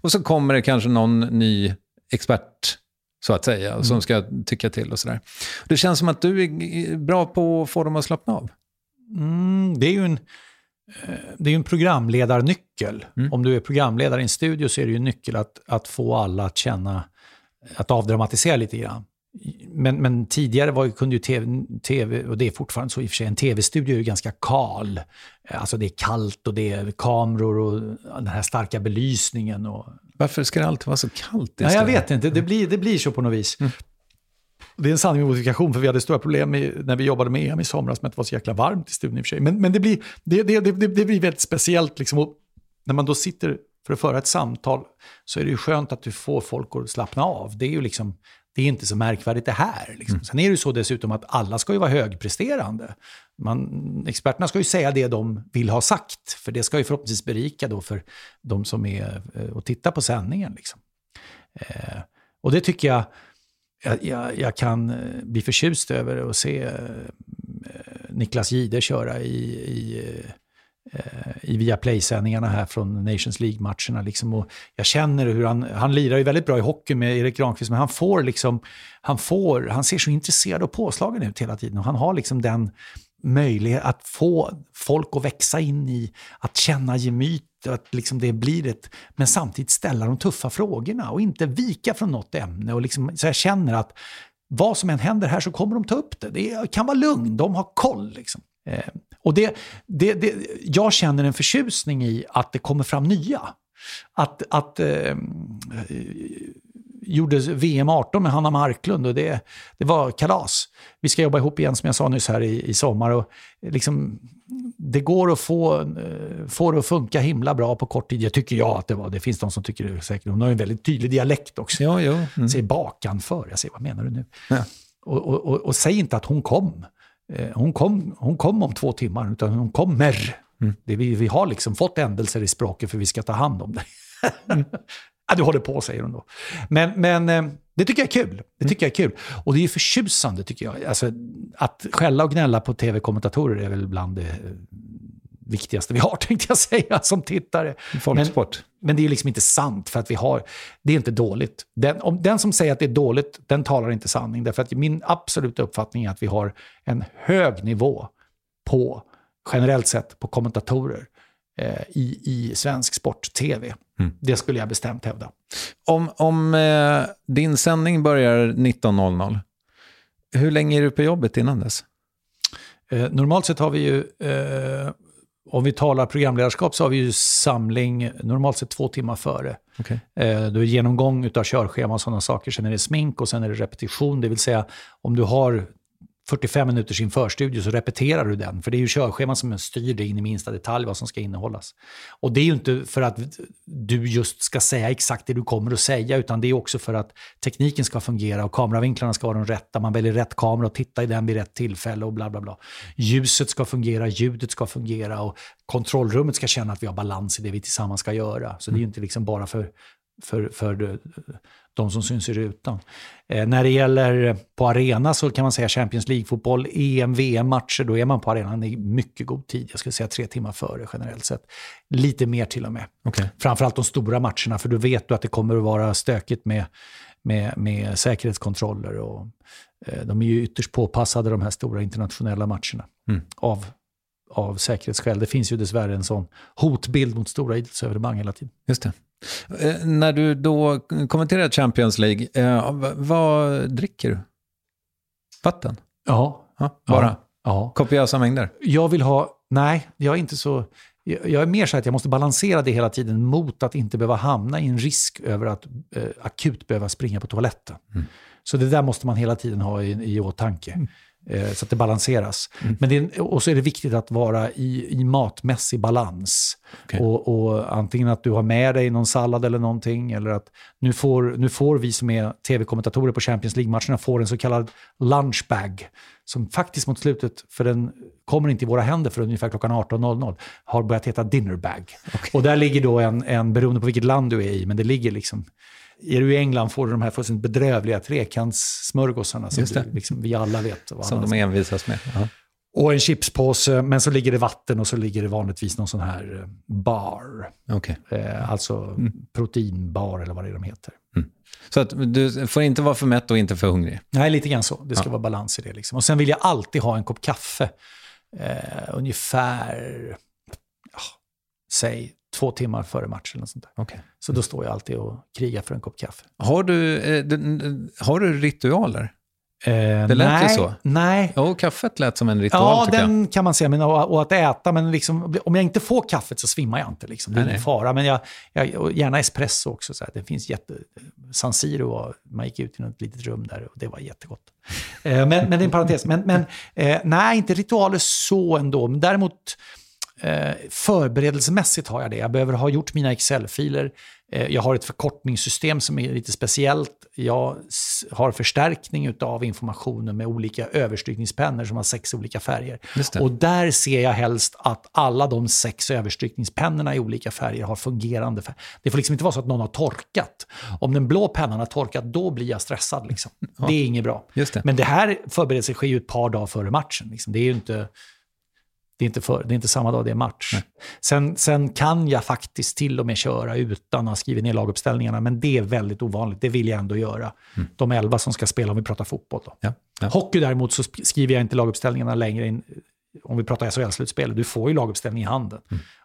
Speaker 5: Och så kommer det kanske någon ny expert, så att säga, som ska tycka till och sådär. Det känns som att du är bra på att få dem att slappna av.
Speaker 3: Mm, det är ju en, det är ju en programledarnyckel.
Speaker 5: Mm.
Speaker 3: Om du är programledare i en studio så är det ju en nyckel att, att få alla att känna, att avdramatisera lite grann. Men, men tidigare var, kunde ju tv, tv, och det är fortfarande så i och för sig, en tv-studio är ju ganska kal. Alltså det är kallt och det är kameror och den här starka belysningen. Och,
Speaker 5: Varför ska det alltid vara så kallt?
Speaker 3: Ja, jag vet inte, det blir, det blir så på något vis.
Speaker 5: Mm.
Speaker 3: Det är en sanning med modifikation, för vi hade stora problem med, när vi jobbade med EM i somras med att det var så jäkla varmt i studion i och för sig. Men, men det, blir, det, det, det, det blir väldigt speciellt. Liksom. När man då sitter för att föra ett samtal så är det ju skönt att du får folk att slappna av. Det är ju liksom, det är inte så märkvärdigt det här. Liksom. Sen är det ju så dessutom att alla ska ju vara högpresterande. Man, experterna ska ju säga det de vill ha sagt, för det ska ju förhoppningsvis berika då för de som är eh, och tittar på sändningen. Liksom. Eh, och det tycker jag, jag, jag, jag kan eh, bli förtjust över att se eh, Niklas Gide köra i, i, eh, i Viaplay-sändningarna här från Nations League-matcherna. Liksom. Och jag känner hur han, han lirar ju väldigt bra i hockey med Erik Granqvist, men han får liksom, han får, han ser så intresserad och påslagen ut hela tiden. Och han har liksom den möjlighet att få folk att växa in i, att känna gemyt, att liksom det blir ett, men samtidigt ställa de tuffa frågorna och inte vika från något ämne. Och liksom, så jag känner att vad som än händer här så kommer de ta upp det. Det kan vara lugn, de har koll. Liksom. Eh, och det, det, det, jag känner en förtjusning i att det kommer fram nya. Att, att eh, gjordes VM 18 med Hanna Marklund och det, det var kalas. Vi ska jobba ihop igen som jag sa nyss här i, i sommar. Och liksom, det går att få, få det att funka himla bra på kort tid. Jag tycker jag att det var. Det finns de som tycker det säkert. Hon har en väldigt tydlig dialekt också.
Speaker 5: Ja, ja. Mm.
Speaker 3: Säger bakanför. Jag säger, vad menar du nu?
Speaker 5: Ja.
Speaker 3: Och, och, och, och säg inte att hon kom. Eh, Hon kom, hon kom om två timmar, utan hon kommer.
Speaker 5: Mm.
Speaker 3: Det vi, vi har liksom fått ändelser i språket för vi ska ta hand om det. *laughs* ja, du håller på, säger hon då. Men, men eh, det tycker jag är kul. Det tycker jag är kul. Och det är ju förtjusande, tycker jag. Alltså, att skälla och gnälla på tv-kommentatorer är väl bland det eh, viktigaste vi har, *laughs* tänkte jag säga, som tittare.
Speaker 5: Folksport.
Speaker 3: Men, men det är liksom inte sant, för att vi har... Det är inte dåligt. Den, om, den som säger att det är dåligt, den talar inte sanning. Därför att min absoluta uppfattning är att vi har en hög nivå på, generellt sett, på kommentatorer eh, i, i svensk sport-tv.
Speaker 5: Mm.
Speaker 3: Det skulle jag bestämt hävda.
Speaker 5: Om, om eh, din sändning börjar 19.00, hur länge är du på jobbet innan dess?
Speaker 3: Eh, normalt sett har vi ju eh, om vi talar programledarskap så har vi ju samling normalt sett två timmar före.
Speaker 5: Okay.
Speaker 3: Eh, då är genomgång av körschema och sådana saker. Sen är det smink och sen är det repetition. Det vill säga om du har 45 minuters införstudie så repeterar du den. För det är ju körscheman som styr dig in i minsta detalj vad som ska innehållas. Och det är ju inte för att du just ska säga exakt det du kommer att säga, utan det är också för att tekniken ska fungera och kameravinklarna ska vara de rätta. Man väljer rätt kamera och tittar i den vid rätt tillfälle och bla bla bla. Ljuset ska fungera, ljudet ska fungera och kontrollrummet ska känna att vi har balans i det vi tillsammans ska göra. Så det är ju inte liksom bara för för, för de som syns i rutan. Eh, när det gäller på arena så kan man säga Champions League-fotboll, EM, VM-matcher, då är man på arenan i mycket god tid. Jag skulle säga tre timmar före generellt sett. Lite mer till och med.
Speaker 5: Okay.
Speaker 3: Framförallt de stora matcherna, för då vet du att det kommer att vara stökigt med, med, med säkerhetskontroller. Och, eh, de är ju ytterst påpassade, de här stora internationella matcherna,
Speaker 5: mm.
Speaker 3: av, av säkerhetsskäl. Det finns ju dessvärre en sån hotbild mot stora idrottsevenemang hela tiden.
Speaker 5: Just det. Eh, när du då kommenterar Champions League, eh, vad dricker du? Vatten?
Speaker 3: Ja.
Speaker 5: ja bara?
Speaker 3: Ja.
Speaker 5: Kopiösa mängder?
Speaker 3: Jag vill ha, nej, jag är inte så... Jag är mer så att jag måste balansera det hela tiden mot att inte behöva hamna i en risk över att eh, akut behöva springa på toaletten.
Speaker 5: Mm.
Speaker 3: Så det där måste man hela tiden ha i, i åtanke. Mm. Eh, så att det balanseras.
Speaker 5: Mm.
Speaker 3: Men det, och så är det viktigt att vara i, i matmässig balans.
Speaker 5: Okay.
Speaker 3: Och, och, antingen att du har med dig någon sallad eller någonting, eller att nu får, nu får vi som är tv-kommentatorer på Champions League-matcherna får en så kallad lunchbag, som faktiskt mot slutet, för den kommer inte i våra händer för ungefär klockan 18.00, har börjat heta dinnerbag.
Speaker 5: Okay.
Speaker 3: Och där ligger då en, en, beroende på vilket land du är i, men det ligger liksom är du i England får du de här fullständigt bedrövliga trekantssmörgåsarna som du, liksom, vi alla vet.
Speaker 5: Som de envisas med. Ja.
Speaker 3: Och en chipspåse, men så ligger det vatten och så ligger det vanligtvis någon sån här eh, bar.
Speaker 5: Okay.
Speaker 3: Eh, alltså mm. proteinbar eller vad det är de heter.
Speaker 5: Mm. Så att du får inte vara för mätt och inte för hungrig?
Speaker 3: Nej, lite grann så. Det ska ja. vara balans i det. Liksom. Och sen vill jag alltid ha en kopp kaffe. Eh, ungefär, ja, säg två timmar före matchen. Eller sånt där.
Speaker 5: Okay.
Speaker 3: Så då står jag alltid och krigar för en kopp kaffe.
Speaker 5: Har du, eh, har du ritualer?
Speaker 3: Eh,
Speaker 5: det lät
Speaker 3: nej,
Speaker 5: ju så.
Speaker 3: Nej.
Speaker 5: Ja, kaffet lät som en ritual
Speaker 3: Ja, den
Speaker 5: jag.
Speaker 3: kan man säga. Men, och, och att äta, men liksom, om jag inte får kaffet så svimmar jag inte. Liksom. Det är ingen fara. Men jag, jag, gärna espresso också. Så här. Det finns jätte... San Siro, var- man gick ut i något litet rum där och det var jättegott. Eh, men, men det är en parentes. Men, men eh, nej, inte ritualer så ändå. Men däremot eh, förberedelsemässigt har jag det. Jag behöver ha gjort mina Excel-filer. Eh, jag har ett förkortningssystem som är lite speciellt. Jag har förstärkning av informationen med olika överstrykningspennor som har sex olika färger. Och där ser jag helst att alla de sex överstrykningspennorna i olika färger har fungerande färger. Det får liksom inte vara så att någon har torkat. Om den blå pennan har torkat, då blir jag stressad. Liksom. *laughs* Det är inget bra.
Speaker 5: Det.
Speaker 3: Men det här förberedelsen sker ju ett par dagar före matchen. Liksom. Det är ju inte... Det är, inte för, det är inte samma dag det är match. Sen, sen kan jag faktiskt till och med köra utan att ha skrivit ner laguppställningarna, men det är väldigt ovanligt. Det vill jag ändå göra. De elva som ska spela om vi pratar fotboll. Då.
Speaker 5: Ja, ja.
Speaker 3: Hockey däremot så sk- skriver jag inte laguppställningarna längre in, om vi pratar SHL-slutspel. Du får ju laguppställning i handen.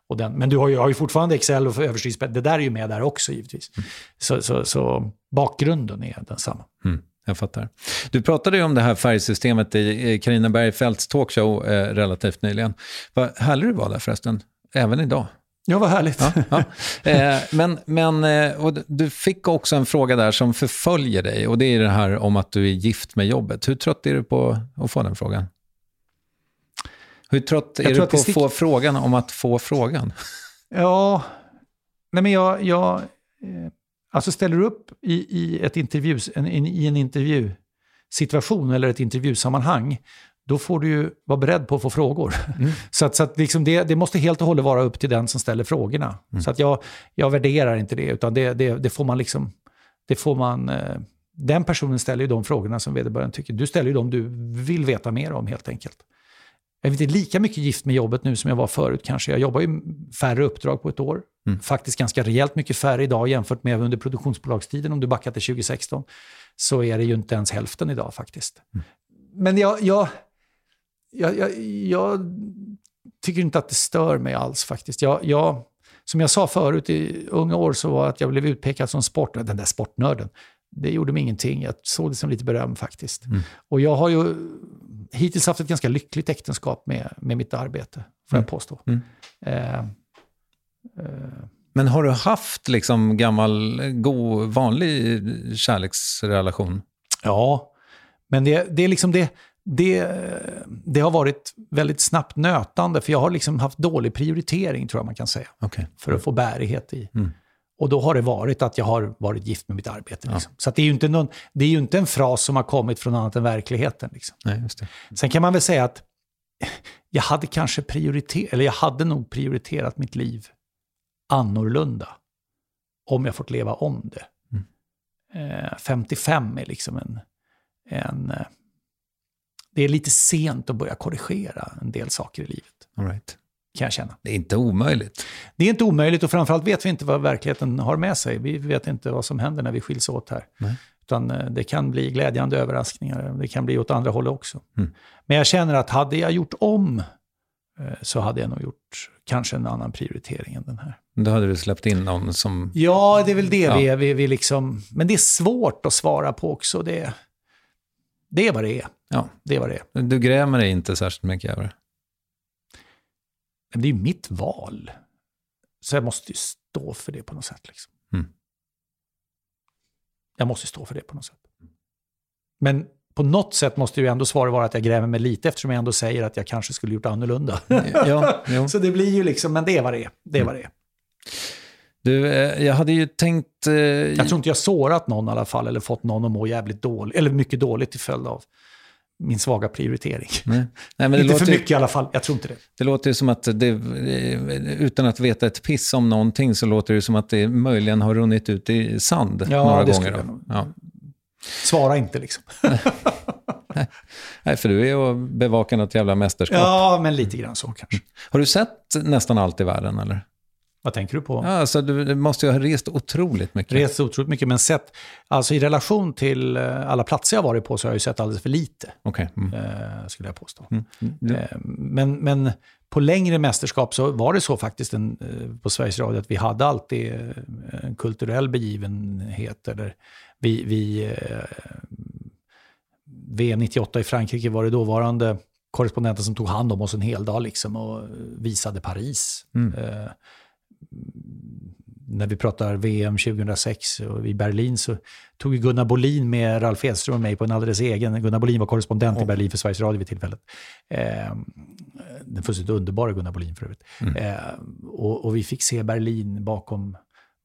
Speaker 3: Och den, men du har ju, har ju fortfarande Excel och överstrykningsspel. Det där är ju med där också givetvis. Så, så, så bakgrunden är densamma.
Speaker 5: Mm, jag fattar. Du pratade ju om det här färgsystemet i Carina Bergfeldts talkshow eh, relativt nyligen. Vad härlig du var där förresten, även idag.
Speaker 3: Ja, vad härligt.
Speaker 5: Ja, ja. Eh, men men eh, och du fick också en fråga där som förföljer dig och det är det här om att du är gift med jobbet. Hur trött är du på att få den frågan? Hur trött är du på att
Speaker 3: stick-
Speaker 5: få frågan om att få frågan?
Speaker 3: Ja, nej men jag, jag eh, alltså ställer du upp i, i, ett intervju, en, en, i en intervjusituation eller ett intervjusammanhang, då får du ju vara beredd på att få frågor. *laughs* Så, att, så att liksom det, det måste helt och hållet vara upp till den som ställer frågorna. Så att jag, jag värderar inte det, utan det, det, det får man liksom, det får man, eh, den personen ställer ju de frågorna som vederbörande tycker. Du ställer ju de du vill veta mer om helt enkelt. Jag är inte lika mycket gift med jobbet nu som jag var förut kanske. Jag jobbar ju färre uppdrag på ett år. Faktiskt ganska rejält mycket färre idag jämfört med under produktionsbolagstiden. Om du backar till 2016 så är det ju inte ens hälften idag faktiskt. Men jag, jag, jag, jag, jag tycker inte att det stör mig alls faktiskt. Jag, jag, som jag sa förut i unga år så var att jag blev utpekad som sport, den där sportnörden. Det gjorde mig ingenting. Jag såg det som lite beröm faktiskt. Och jag har ju hittills haft ett ganska lyckligt äktenskap med, med mitt arbete, får
Speaker 5: Mm.
Speaker 3: jag påstå.
Speaker 5: Mm.
Speaker 3: Eh,
Speaker 5: Men har du haft liksom gammal, god, vanlig kärleksrelation?
Speaker 3: Ja, men det, det är liksom det, det, det har varit väldigt snabbt nötande, för jag har liksom haft dålig prioritering, tror jag man kan säga,
Speaker 5: Okej.
Speaker 3: för att få bärighet i.
Speaker 5: Mm.
Speaker 3: Och då har det varit att jag har varit gift med mitt arbete. Liksom. Så att det, är ju inte någon, det är inte en fras som har kommit från annat än verkligheten. Liksom.
Speaker 5: Nej, just det.
Speaker 3: Sen kan man väl säga att jag hade kanske prioriterat, eller jag hade nog prioriterat mitt liv annorlunda om jag fått leva om det. Eh, 55 är liksom en, en... eh, Det är lite sent att börja korrigera en del saker i livet,
Speaker 5: All right.
Speaker 3: Kan jag känna.
Speaker 5: Det är inte omöjligt.
Speaker 3: Det är inte omöjligt och framförallt vet vi inte vad verkligheten har med sig. Vi vet inte vad som händer när vi skiljs åt här.
Speaker 5: Nej.
Speaker 3: Utan eh, det kan bli glädjande överraskningar. Det kan bli åt andra hållet också.
Speaker 5: Mm.
Speaker 3: Men jag känner att hade jag gjort om eh, så hade jag nog gjort kanske en annan prioritering än den här.
Speaker 5: Då hade du släppt in någon som...
Speaker 3: Ja, det är väl det
Speaker 5: Ja.
Speaker 3: vi, vi liksom... Men det är svårt att svara på också. Det, det är vad det är.
Speaker 5: Ja.
Speaker 3: Det är vad det är.
Speaker 5: Du grämer dig inte särskilt mycket över det.
Speaker 3: Men det är ju mitt val. Så jag måste ju stå för det på något sätt. Liksom.
Speaker 5: Mm.
Speaker 3: Jag måste stå för det på något sätt. Men på något sätt måste ju ändå svaret vara att jag grämer mig lite eftersom jag ändå säger att jag kanske skulle gjort annorlunda.
Speaker 5: Ja, jo. *laughs*
Speaker 3: Så det blir ju liksom, men det är vad det är. Det är vad det är.
Speaker 5: Du, eh, jag hade ju tänkt... eh,
Speaker 3: Jag tror inte jag sårat någon i alla fall, eller fått någon att må jävligt dåligt, eller mycket dåligt till följd av min svaga prioritering.
Speaker 5: Nej. Nej,
Speaker 3: inte
Speaker 5: låter
Speaker 3: för mycket i alla fall, jag tror inte det.
Speaker 5: Det låter ju som att det, utan att veta ett piss om någonting så låter det som att det möjligen har runnit ut i sand
Speaker 3: Ja,
Speaker 5: några gånger. Då. Ja.
Speaker 3: Svara inte liksom. *laughs*
Speaker 5: Nej, för du är och bevakar något jävla mästerskap.
Speaker 3: Ja, men lite grann så kanske.
Speaker 5: Har du sett nästan allt i världen eller?
Speaker 3: Vad tänker du på?
Speaker 5: Ja, alltså, du, måste ju ha rest otroligt mycket.
Speaker 3: Rest otroligt mycket, men sett, alltså i relation till eh, alla platser jag varit på så har jag ju sett alldeles för lite,
Speaker 5: Okej. Mm.
Speaker 3: eh, skulle jag påstå.
Speaker 5: Mm. Mm.
Speaker 3: Eh, Men, men på längre mästerskap så var det så faktiskt en, eh, på Sveriges Radio att vi hade alltid eh, en kulturell begivenhet. Eller vi, vi, eh, VM 98 i Frankrike var det dåvarande korrespondenten som tog hand om oss en hel dag liksom och visade Paris.
Speaker 5: Mm.
Speaker 3: Eh, när vi pratar VM 2006 och i Berlin så tog ju Gunnar Bolin med Ralf Edström och mig på en alldeles egen. Gunnar Bolin var korrespondent i Berlin för Sveriges Radio vid tillfället. Eh, den fullständigt underbara Gunnar Bolin för övrigt.
Speaker 5: Mm.
Speaker 3: Eh, och, och vi fick se Berlin bakom,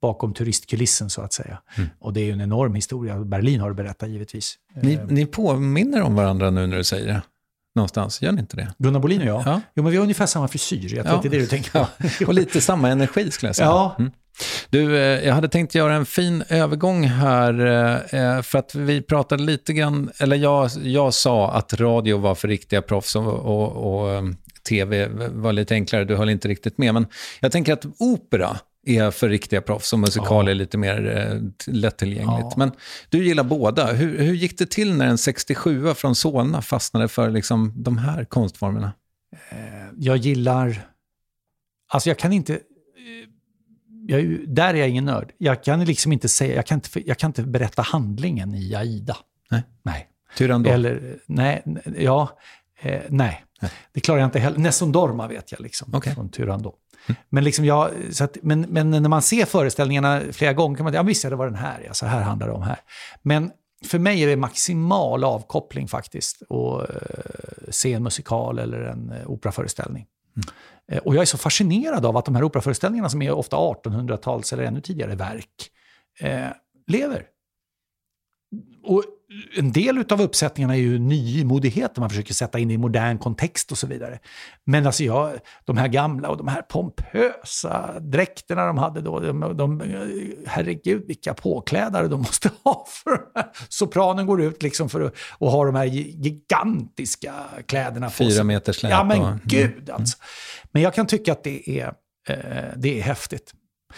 Speaker 3: bakom turistkulissen så att säga.
Speaker 5: Mm.
Speaker 3: Och det är ju en enorm historia. Berlin har du berättat givetvis.
Speaker 5: Ni,
Speaker 3: Eh,
Speaker 5: ni påminner om varandra nu när du säger det. Någonstans, gör ni inte det?
Speaker 3: Gunnar Bolin och jag.
Speaker 5: Ja.
Speaker 3: Jo, men vi har ungefär samma frisyr. Jag tror
Speaker 5: Ja.
Speaker 3: att det är det du tänker på. *laughs*
Speaker 5: Ja, och lite samma energi skulle jag säga.
Speaker 3: Ja.
Speaker 5: Mm. Du, eh, jag hade tänkt göra en fin övergång här, eh, för att vi pratade lite grann, eller jag, jag sa att radio var för riktiga proffs och, och, och eh, tv var lite enklare, du höll inte riktigt med. Men jag tänker att opera är för riktiga proffs och musikal
Speaker 3: Ja.
Speaker 5: är lite mer eh, lättillgängligt.
Speaker 3: Ja.
Speaker 5: Men du gillar båda. Hur, hur gick det till när en 67 från Solna fastnade för liksom, de här konstformerna?
Speaker 3: jag gillar... Alltså jag kan inte... eh, Jag där är jag ingen nörd. Jag kan liksom inte säga... Jag kan inte, jag kan inte berätta handlingen i Aida.
Speaker 5: Nej.
Speaker 3: Nej.
Speaker 5: Då?
Speaker 3: Eller, nej, ja, eh, nej. Det klarar jag inte heller. Nessun Dorma vet jag liksom,
Speaker 5: Okej.
Speaker 3: från Turandot. Men, liksom jag, så att, men, men när man ser föreställningarna flera gånger kan man ja visst, det var den här, ja, så här handlar det om här. Men för mig är det maximal avkoppling faktiskt att eh, se en musikal eller en eh, operaföreställning. Eh, Och jag är så fascinerad av att de här operaföreställningarna som är ofta 1800-tals eller ännu tidigare verk, eh, lever. Och en del av uppsättningarna är ju nymodigheter, man försöker sätta in i modern kontext och så vidare. Men alltså jag, de här gamla och de här pompösa dräkterna de hade då, de, de, herregud vilka påklädare de *laughs* måste ha för. Sopranen går ut liksom för att och ha de här gigantiska kläderna på
Speaker 5: Fyra
Speaker 3: sig.
Speaker 5: meter släp
Speaker 3: Ja men
Speaker 5: och-
Speaker 3: gud alltså. Men jag kan tycka att det är, eh, det är häftigt.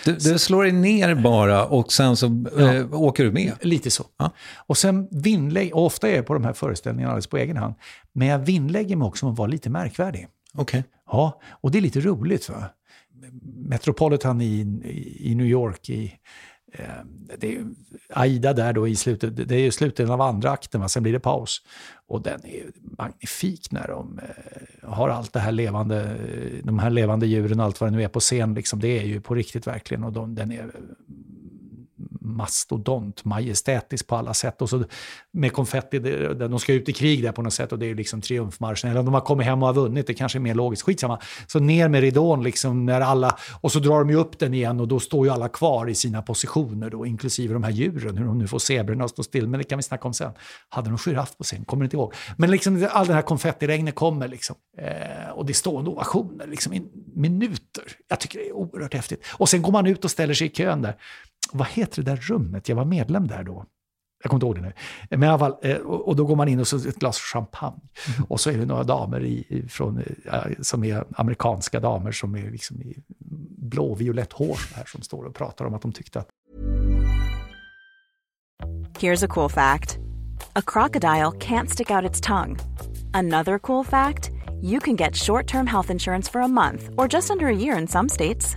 Speaker 5: Du, du slår dig ner bara och sen så eh, åker du med.
Speaker 3: Lite så.
Speaker 5: Ja.
Speaker 3: Och sen vinnlägg, och ofta är jag på de här föreställningarna alldeles på egen hand, men jag vinnlägger mig också om att vara lite märkvärdig.
Speaker 5: Okej.
Speaker 3: Ja, och det är lite roligt. Va? Metropolitan i, i New York i Eh, det är ju Aida där då i slutet, det är ju slutet av andra akten, va? sen blir det paus. Och den är ju magnifik när de eh, har allt det här levande, de här levande djuren och allt vad det nu är på scen. Liksom. Det är ju på riktigt verkligen och de, den är mastodont, majestätisk på alla sätt. Och så med konfetti, de ska ut i krig där på något sätt och det är liksom triumfmarschen. Eller om de har kommit hem och har vunnit, det kanske är mer logiskt. Skitsamma. Så ner med ridån liksom när alla, och så drar de ju upp den igen och då står ju alla kvar i sina positioner då, inklusive de här djuren, hur de nu får zebrorna att stå still. Men det kan vi snacka om sen. Hade de giraff på scen? Kommer inte ihåg. Men liksom all den här konfettiregnet kommer liksom. Eh, och det är stående ovationer liksom i minuter. Jag tycker det är oerhört häftigt. Och sen går man ut och ställer sig i kön där vad heter det där rummet? Jag var medlem där då. Jag kommer inte ihåg det nu. Men i alla fall, eh, och då går man in och så ett glas champagne. Mm. Och så är det några damer i, från, som är amerikanska damer som är liksom i blåviolett hår här, som står och pratar om att de tyckte att...
Speaker 10: Here's a cool fact. A crocodile can't stick out its tongue. Another cool fact. You can get short-term health insurance for a month or just under a year in some states.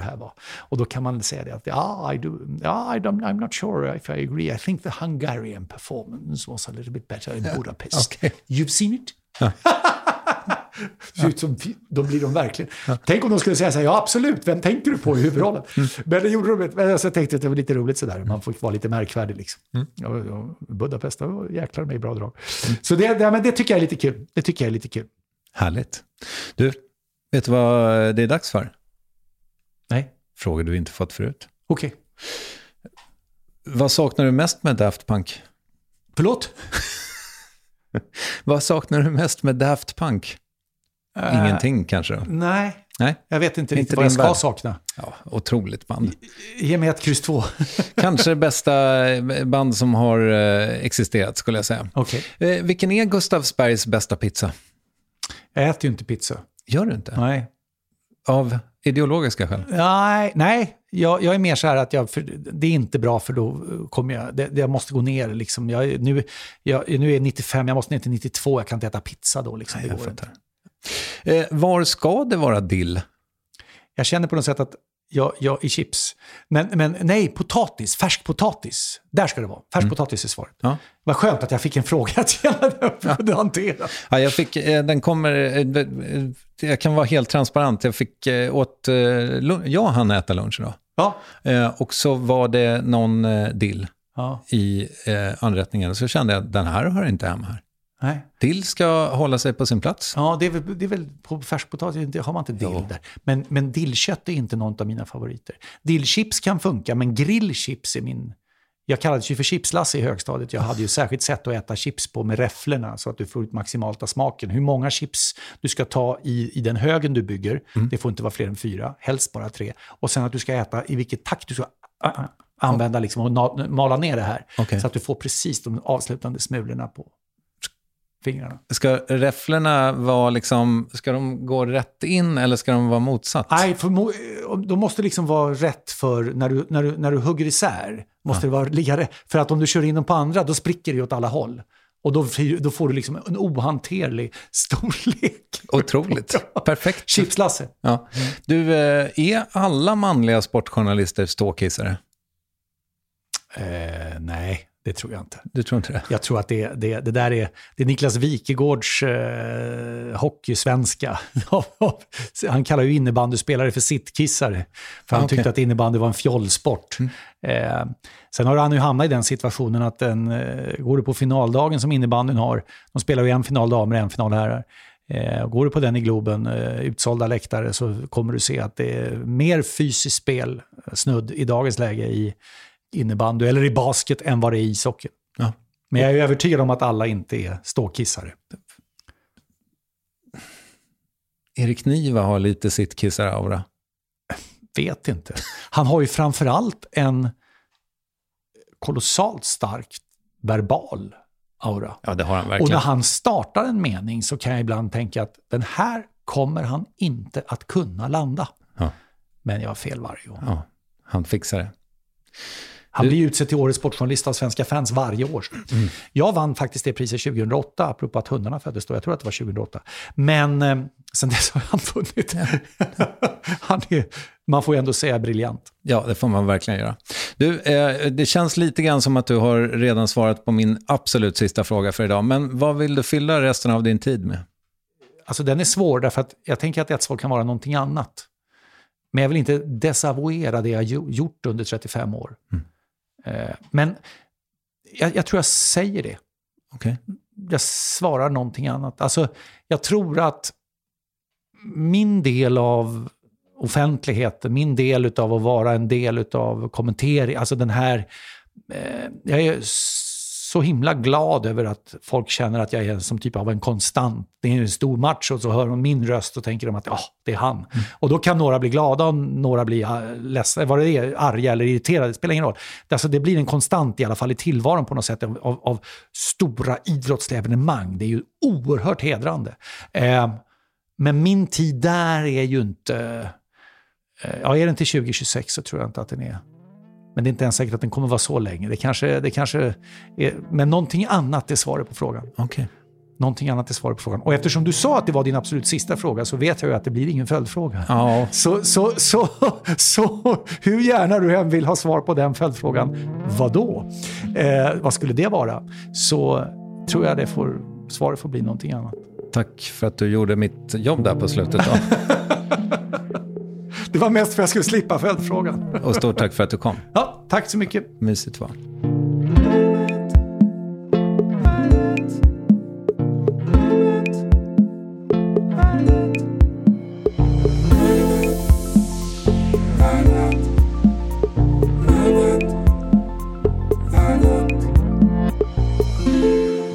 Speaker 3: Här var. Och då kan man säga det att ja, I do, yeah, I don't, I'm not sure if I agree. I think the Hungarian performance was a little bit better in Budapest. Okay. You've seen it? Ja. *laughs* som, då blir de verkligen... Tänk om de skulle säga så här, ja absolut, vem tänker du på i huvudrollen? Mm. Men det gjorde de alltså, jag tänkte att det var lite roligt sådär, man får vara lite märkvärdig liksom. Mm. Och, och Budapest, det var jäklar mig bra drag. Mm. Så det, det, men det tycker jag är lite kul. Det tycker jag är lite kul.
Speaker 5: Härligt. Du, vet du vad det är dags för?
Speaker 3: Nej.
Speaker 5: Frågor du inte fått förut.
Speaker 3: Okej. Okay.
Speaker 5: Vad saknar du mest med Daft Punk?
Speaker 3: Förlåt? *laughs*
Speaker 5: Vad saknar du mest med Daft Punk? Uh, Ingenting kanske? Då?
Speaker 3: Nej.
Speaker 5: nej,
Speaker 3: jag vet inte, riktigt vad jag ska värld. sakna.
Speaker 5: Ja, otroligt band.
Speaker 3: Ge mig ett kryss två. *laughs*
Speaker 5: kanske det bästa band som har eh, existerat, skulle jag säga.
Speaker 3: Okay.
Speaker 5: Eh, vilken är Gustavsbergs bästa pizza?
Speaker 3: Jag äter ju inte pizza.
Speaker 5: Gör du inte?
Speaker 3: Nej.
Speaker 5: Av ideologiska skäl?
Speaker 3: Nej, nej. Jag, jag är mer så här att jag, det är inte bra för då kommer jag, det, jag måste gå ner. Liksom. Jag, nu, jag, nu är jag 95, jag måste ner till 92, jag kan inte äta pizza då. Liksom. Nej, det går inte.
Speaker 5: Eh, var ska det vara dill?
Speaker 3: Jag känner på något sätt att jag, jag, i chips. Men, men nej, potatis, färsk potatis. Där ska det vara. Färsk mm. potatis är svaret. Ja. Vad skönt att jag fick en fråga att jag hantera.
Speaker 5: Ja, jag fick, eh, den kommer, eh, jag kan vara helt transparent. Jag fick eh, åt, jag hann äta lunch idag.
Speaker 3: Ja.
Speaker 5: Och så var det någon dill ja. i anrättningen. Så kände jag, den här hör inte hemma här.
Speaker 3: Nej.
Speaker 5: Dill ska hålla sig på sin plats.
Speaker 3: Ja, det är väl, det är väl på färskpotatis har man inte dill jo. där. Men, men dillkött är inte någon av mina favoriter. Dillchips kan funka, men grillchips är min... Jag kallades ju för chipslasse i högstadiet. Jag hade ju *laughs* särskilt sätt att äta chips på med räfflorna så att du får ut maximalt av smaken. Hur många chips du ska ta i, i den högen du bygger, mm. det får inte vara fler än fyra, helst bara tre. Och sen att du ska äta i vilket takt du ska använda liksom, och mala ner det här. Okay. Så att du får precis de avslutande smulorna på, fingrarna.
Speaker 5: Ska räfflorna vara liksom, ska de gå rätt in eller ska de vara motsatt?
Speaker 3: Nej, för, de måste liksom vara rätt för när du, när du, när du hugger isär. Måste ja. det vara ligga. För att om du kör in dem på andra, då spricker det åt alla håll. Och då, då får du liksom en ohanterlig storlek.
Speaker 5: Otroligt. *laughs* Perfekt.
Speaker 3: Chips-Lasse.
Speaker 5: Ja. Du, eh, är alla manliga sportjournalister ståkissare?
Speaker 3: Eh, nej, det tror jag inte.
Speaker 5: Du tror inte det?
Speaker 3: Jag tror att det, det, det där är, det är Niklas Wikegårds eh, hockeysvenska. *laughs* han kallar ju innebandyspelare för sittkissare. För han
Speaker 5: Ah, okej.
Speaker 3: tyckte att innebandy var en fjollsport. Eh, sen har han ju hamnat i den situationen att den, eh, går du på finaldagen som innebandyn har, de spelar ju en final damer och en final herrar. Eh, går du på den i Globen, eh, utsålda läktare, så kommer du se att det är mer fysiskt spel, eh, snudd, i dagens läge i innebandy eller i basket än vad det är i ishockey.
Speaker 5: Ja.
Speaker 3: Men jag är övertygad om att alla inte är ståkissare.
Speaker 5: Erik Niva har lite sittkissar-aura.
Speaker 3: Vet inte. Han har ju framförallt en kolossalt stark verbal aura.
Speaker 5: Ja, det har han
Speaker 3: Och när
Speaker 5: verkligen.
Speaker 3: han startar en mening så kan jag ibland tänka att den här kommer han inte att kunna landa.
Speaker 5: Ja.
Speaker 3: Men jag har fel varje gång.
Speaker 5: Ja, han fixar det.
Speaker 3: Han blir utsedd till Årets sportjournalist av svenska fans varje år.
Speaker 5: Mm.
Speaker 3: Jag vann faktiskt det priset 2008, apropå att hundarna föddes då. Jag tror att det var 2008. Men eh, sen dess har han *laughs* vunnit. han är, man får ju ändå säga briljant.
Speaker 5: Ja, det får man verkligen göra. Du, eh, det känns lite grann som att du har redan svarat på min absolut sista fråga för idag. Men vad vill du fylla resten av din tid med?
Speaker 3: Alltså den är svår därför att jag tänker att ett svar kan vara någonting annat. Men jag vill inte desavouera det jag gjo- gjort under 35 år. Eh, Men jag, jag tror jag säger det.
Speaker 5: Okej.
Speaker 3: Jag svarar någonting annat. Alltså, jag tror att min del av offentligheten, min del av att vara en del av kommentering, alltså den här... Eh, jag är så himla glad över att folk känner att jag är som typ av en konstant. Det är en stor match och så hör de min röst och tänker de att ja, det är han. Och då kan några bli glada och några bli ah, ledsna, vad det är, arga eller irriterade, det spelar ingen roll. Alltså, det blir en konstant i alla fall i tillvaron på något sätt av, av, av stora idrottsliga evenemang. Det är ju oerhört hedrande. Eh, men min tid där är ju inte... Eh, ja, är den till 2026 så tror jag inte att den är... Men det är inte ens säkert att den kommer vara så länge. Det kanske, det kanske är, men någonting annat är svaret på frågan.
Speaker 5: Okej.
Speaker 3: Någonting annat är svaret på frågan. Och eftersom du sa att det var din absolut sista fråga så vet jag ju att det blir ingen följdfråga.
Speaker 5: Ja,
Speaker 3: Så, så, så, så hur gärna du än vill ha svar på den följdfrågan, vad då? Eh, vad skulle det vara? Så tror jag det får, svaret får bli någonting annat.
Speaker 5: tack för att du gjorde mitt jobb där på slutet. *laughs*
Speaker 3: Det var mest för att jag skulle slippa följdfrågan.
Speaker 5: Och stort tack för att du kom.
Speaker 3: Ja, tack så mycket.
Speaker 5: Mysigt var.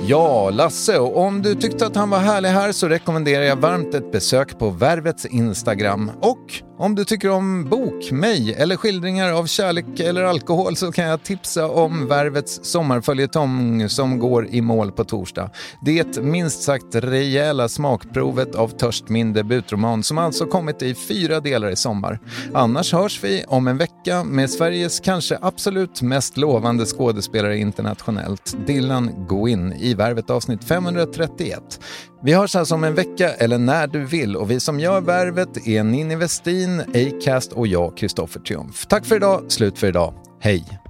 Speaker 5: Ja, Lasse, och om du tyckte att han var härlig här så rekommenderar jag varmt ett besök på Värvets Instagram. Och om du tycker om bok, mig eller skildringar av kärlek eller alkohol så kan jag tipsa om Värvets sommarföljetong som går i mål på torsdag. Det minst sagt rejäla smakprovet av Törst min debutroman som alltså kommit i fyra delar i sommar. Annars hörs vi om en vecka med Sveriges kanske absolut mest lovande skådespelare internationellt, Dylan Gwyn, i Värvet avsnitt 531. Vi hörs alltså om en vecka eller när du vill och vi som gör Värvet är Ninni Westin, Acast och jag, Kristoffer Triumf. Tack för idag, slut för idag. Hej!